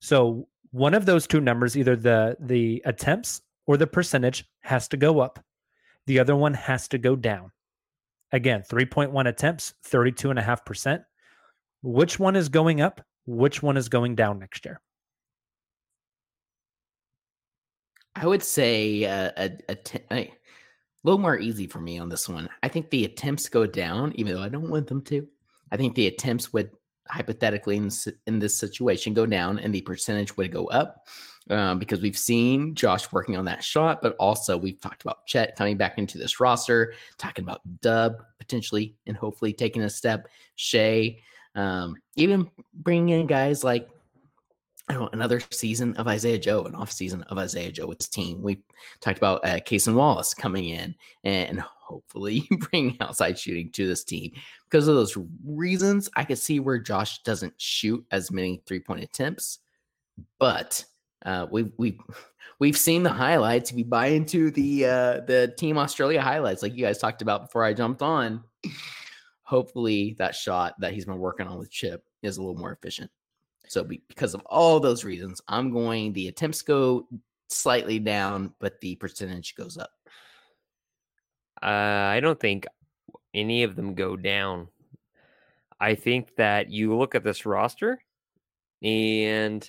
So one of those two numbers, either the the attempts or the percentage, has to go up. The other one has to go down. Again, 3.1 attempts, 32.5%. Which one is going up? Which one is going down next year? I would say uh, a, a, t- little more easy for me on this one. I think the attempts go down, even though I don't want them to. I think the attempts would hypothetically in this, in this situation go down and the percentage would go up um, because we've seen Josh working on that shot, but also we've talked about Chet coming back into this roster, talking about Dub potentially and hopefully taking a step, Shai, um, even bringing in guys like I know, another season of Isaiah Joe, an off season of Isaiah Joe with his team. We talked about uh, and Wallace coming in and hopefully *laughs* bringing outside shooting to this team. Because of those reasons, I could see where Josh doesn't shoot as many three point attempts, but uh, we've we've we've seen the highlights. If you buy into the uh, the Team Australia highlights, like you guys talked about before I jumped on, hopefully that shot that he's been working on with Chip is a little more efficient. So be, because of all those reasons, I'm going the attempts go slightly down, but the percentage goes up. Uh, I don't think any of them go down. I think that you look at this roster and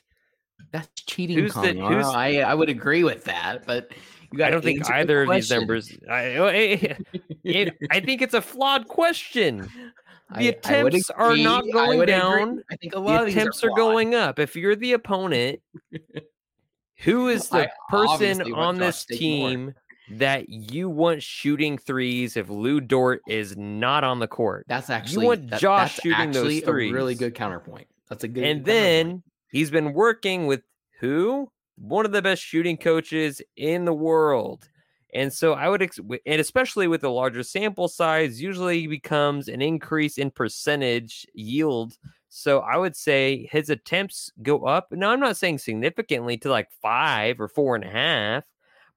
That's cheating, Who's the- who's- I I would agree with that, but you I don't think answer the either of these numbers. I, *laughs* it, I think it's a flawed question. *laughs* The I- I attempts are not agree, going would agree. down. I think a The lot of attempts are, flawed. going up. If you're the opponent, who *laughs* is the I person on this take more. team that you want shooting threes if Lu Dort is not on the court? That's actually you want that- Josh shooting those a really good counterpoint. That's a good and then he's been working with who? One of the best shooting coaches in the world. And so I would, ex- and especially with the larger sample size, usually becomes an increase in percentage yield. So I would say his attempts go up. Now, I'm not saying significantly to like five or four and a half,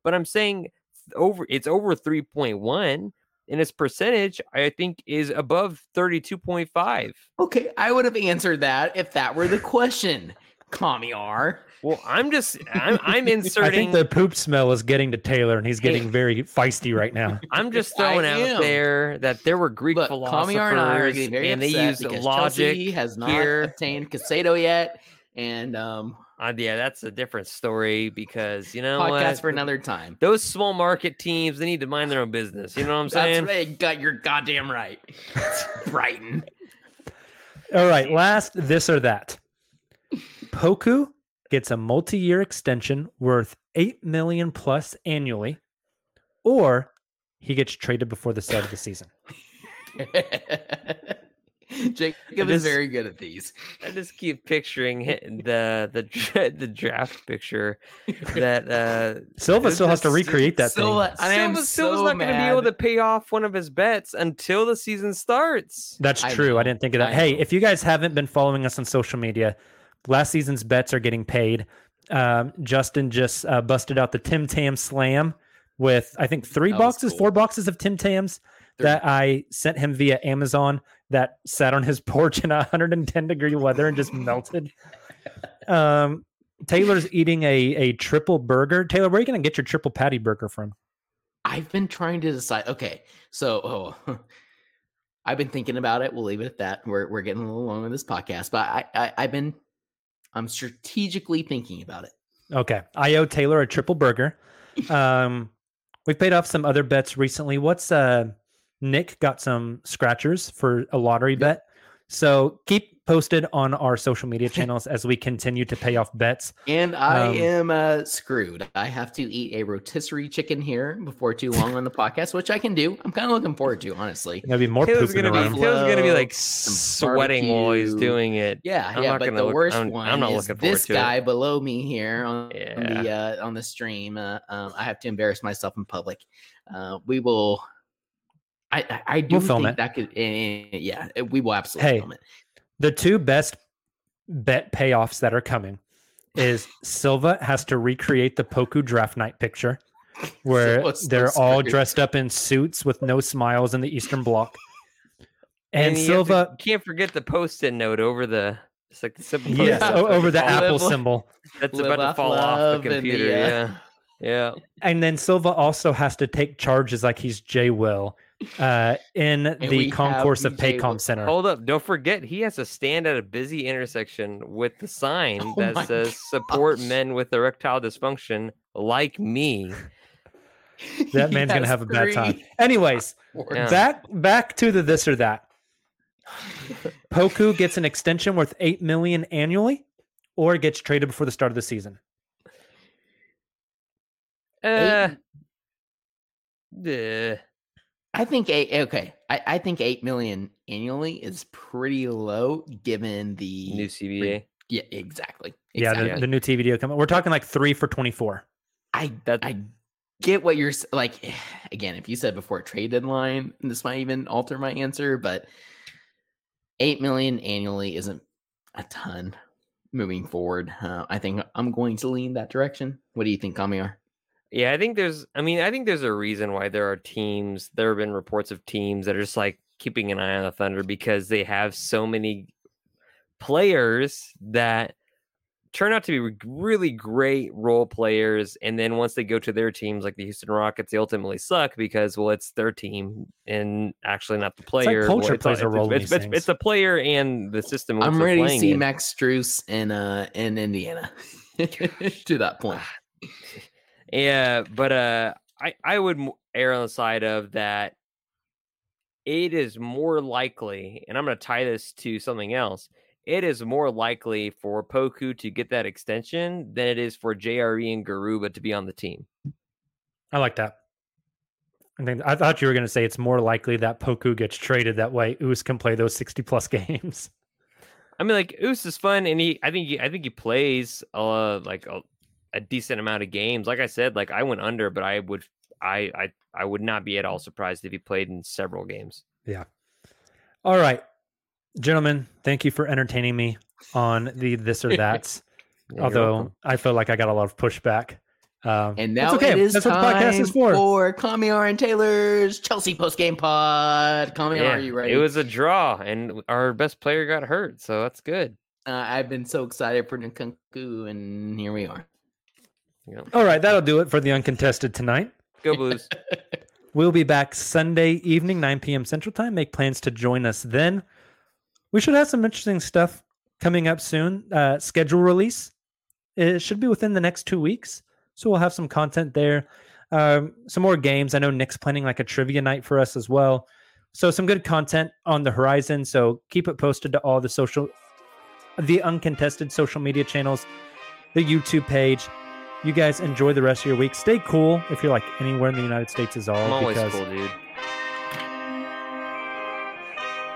but I'm saying over it's over 3.1 and his percentage i think is above 32.5 okay, I would have answered that if that were the question. Kamiar. Well i'm just i'm, I'm *laughs* I think the poop smell is getting to Tayler, and he's getting very feisty right now. *laughs* i'm just I throwing out am. there that there were greek Look, philosophers Kamiar and I are getting very and they used because logic Chelsea has not here obtained Caicedo yet, and um, Uh, yeah that's a different story because you know podcast what? for another time. those small market teams they need to mind their own business you know what i'm That's saying right. Got you're goddamn right. *laughs* Brighton. All right, last this or that. Poku gets a multi-year extension worth 8 million plus annually or he gets traded before the start of the season. *laughs* Jacob It is is- very good at these. I just keep picturing *laughs* the the the draft picture that uh *laughs* Silva It's still has to recreate that Silva, thing. I am Silva, Silva's so not going to be able to pay off one of his bets until the season starts. That's true. I know, didn't think of that. I Hey, know. if you guys haven't been following us on social media, last season's bets are getting paid. Um, Justin just uh, busted out the Tim Tam Slam with I think three That boxes, cool. four boxes of Tim Tams that I sent him via Amazon that sat on his *laughs* porch in 110 degree weather and just melted. *laughs* Um, Tayler's eating a a triple burger. Tayler, where are you going to get your triple patty burger from? I've been trying to decide. Okay, so oh, *laughs* I've been thinking about it. We'll leave it at that. We're we're getting a little long on this podcast, but I, I I've been I'm strategically thinking about it. Okay. I owe Tayler a triple burger. Um, we paid off some other bets recently. What's uh Nick got some scratchers for a lottery bet. So keep posted on our social media *laughs* channels as we continue to pay off bets. And I Um, am uh, screwed. I have to eat a rotisserie chicken here before too long on the *laughs* podcast, which I can do. I'm kind of looking forward to, honestly. There'll be more Tayler's gonna be around. Tayler's gonna be like sweating while he's doing it. Yeah, I'm yeah. not But the look- worst I'm- one I'm not is looking forward this to it. guy below me here on the uh, on the stream. Uh, um, I have to embarrass myself in public. Uh, we will. I I, I do We'll film think it. that could. eh, yeah, eh, we will absolutely Hey, film it. The two best bet payoffs that are coming is *laughs* Silva has to recreate the Poku draft night picture where *laughs* Silva's so they're all screwed. dressed up in suits with no smiles in the Eastern Bloc. And, you have to- Silva, can't forget the post-it note over the. It's like the simple yes, *laughs* o- over the Apple Live- symbol. That's about to fall off the and the, computer. uh, Yeah, yeah. And then Silva also has to take charges like he's Jay Will uh, in we the concourse of Jay Will. Paycom Center. Hold up! Don't forget, he has to stand at a busy intersection with the sign *laughs* Oh that says *laughs* "Support men with erectile dysfunction like me." *laughs* That man's gonna have a bad time. Anyways. Yeah. back back to the this or that. Poku gets an extension worth eight million annually, or gets traded before the start of the season. Uh, Eight- uh, I think eight. Okay, I, I think eight million annually is pretty low given the new CBA. Yeah, exactly. Yeah, the, the new TV deal coming. We're talking like three for twenty four. I That- I get what you're like. *sighs* Again, if you said before trade deadline, this might even alter my answer. But eight million annually isn't a ton moving forward. Uh, I think I'm going to lean that direction. What do you think, Kamiar? Yeah, I think there's. I mean, I think there's a reason why there are teams. There have been reports of teams that are just like keeping an eye on the Thunder because they have so many players that turn out to be really great role players, and then once they go to their teams, like the Houston Rockets, they ultimately suck because well, it's their team and actually not the like player. Well, culture it's, plays a role in It's, these it's, it's the player and the system. I'm ready to see in. Max Strus in uh in Indiana. *laughs* to that point. Yeah, but uh, I I would err on the side of that. It is more likely, and I'm going to tie this to something else. It is more likely for Poku to get that extension than it is for JRE and Garuba to be on the team. I like that. I think I thought you were going to say it's more likely that Poku gets traded that way. Oos can play those sixty plus *laughs* games. I mean, like Oos is fun, and he I think he, I think he plays uh like a, a decent amount of games. Like I said, like I went under, but I would I I I would not be at all surprised if he played in several games. Yeah. All right, gentlemen, thank you for entertaining me on the this or *laughs* that's. Yeah, Although. I feel like I got a lot of pushback. Um, And that's now okay. it is That's what the time podcast is for. for Kamiar and Tayler's Chelsea post game pod. Kamiar, Yeah, are you ready? It was a draw, and our best player got hurt, so that's good. Uh, I've been so excited for Nkunku, and here we are. You know, All right, that'll do it for the uncontested tonight. go Blues. *laughs* We'll be back Sunday evening, 9 p.m. Central Time. Make plans to join us then. We should have some interesting stuff coming up soon. Uh, schedule release. It should be within the next two weeks. So we'll have some content there. Um, some more games. I know Nick's planning like a trivia night for us as well. So some good content on the horizon. So keep it posted to all the social, the uncontested social media channels, the YouTube page. You guys enjoy the rest of your week. Stay cool if you're like anywhere in the United States is all. I'm always because cool, dude.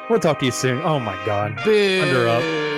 We'll talk to you soon. Oh my god. Under up.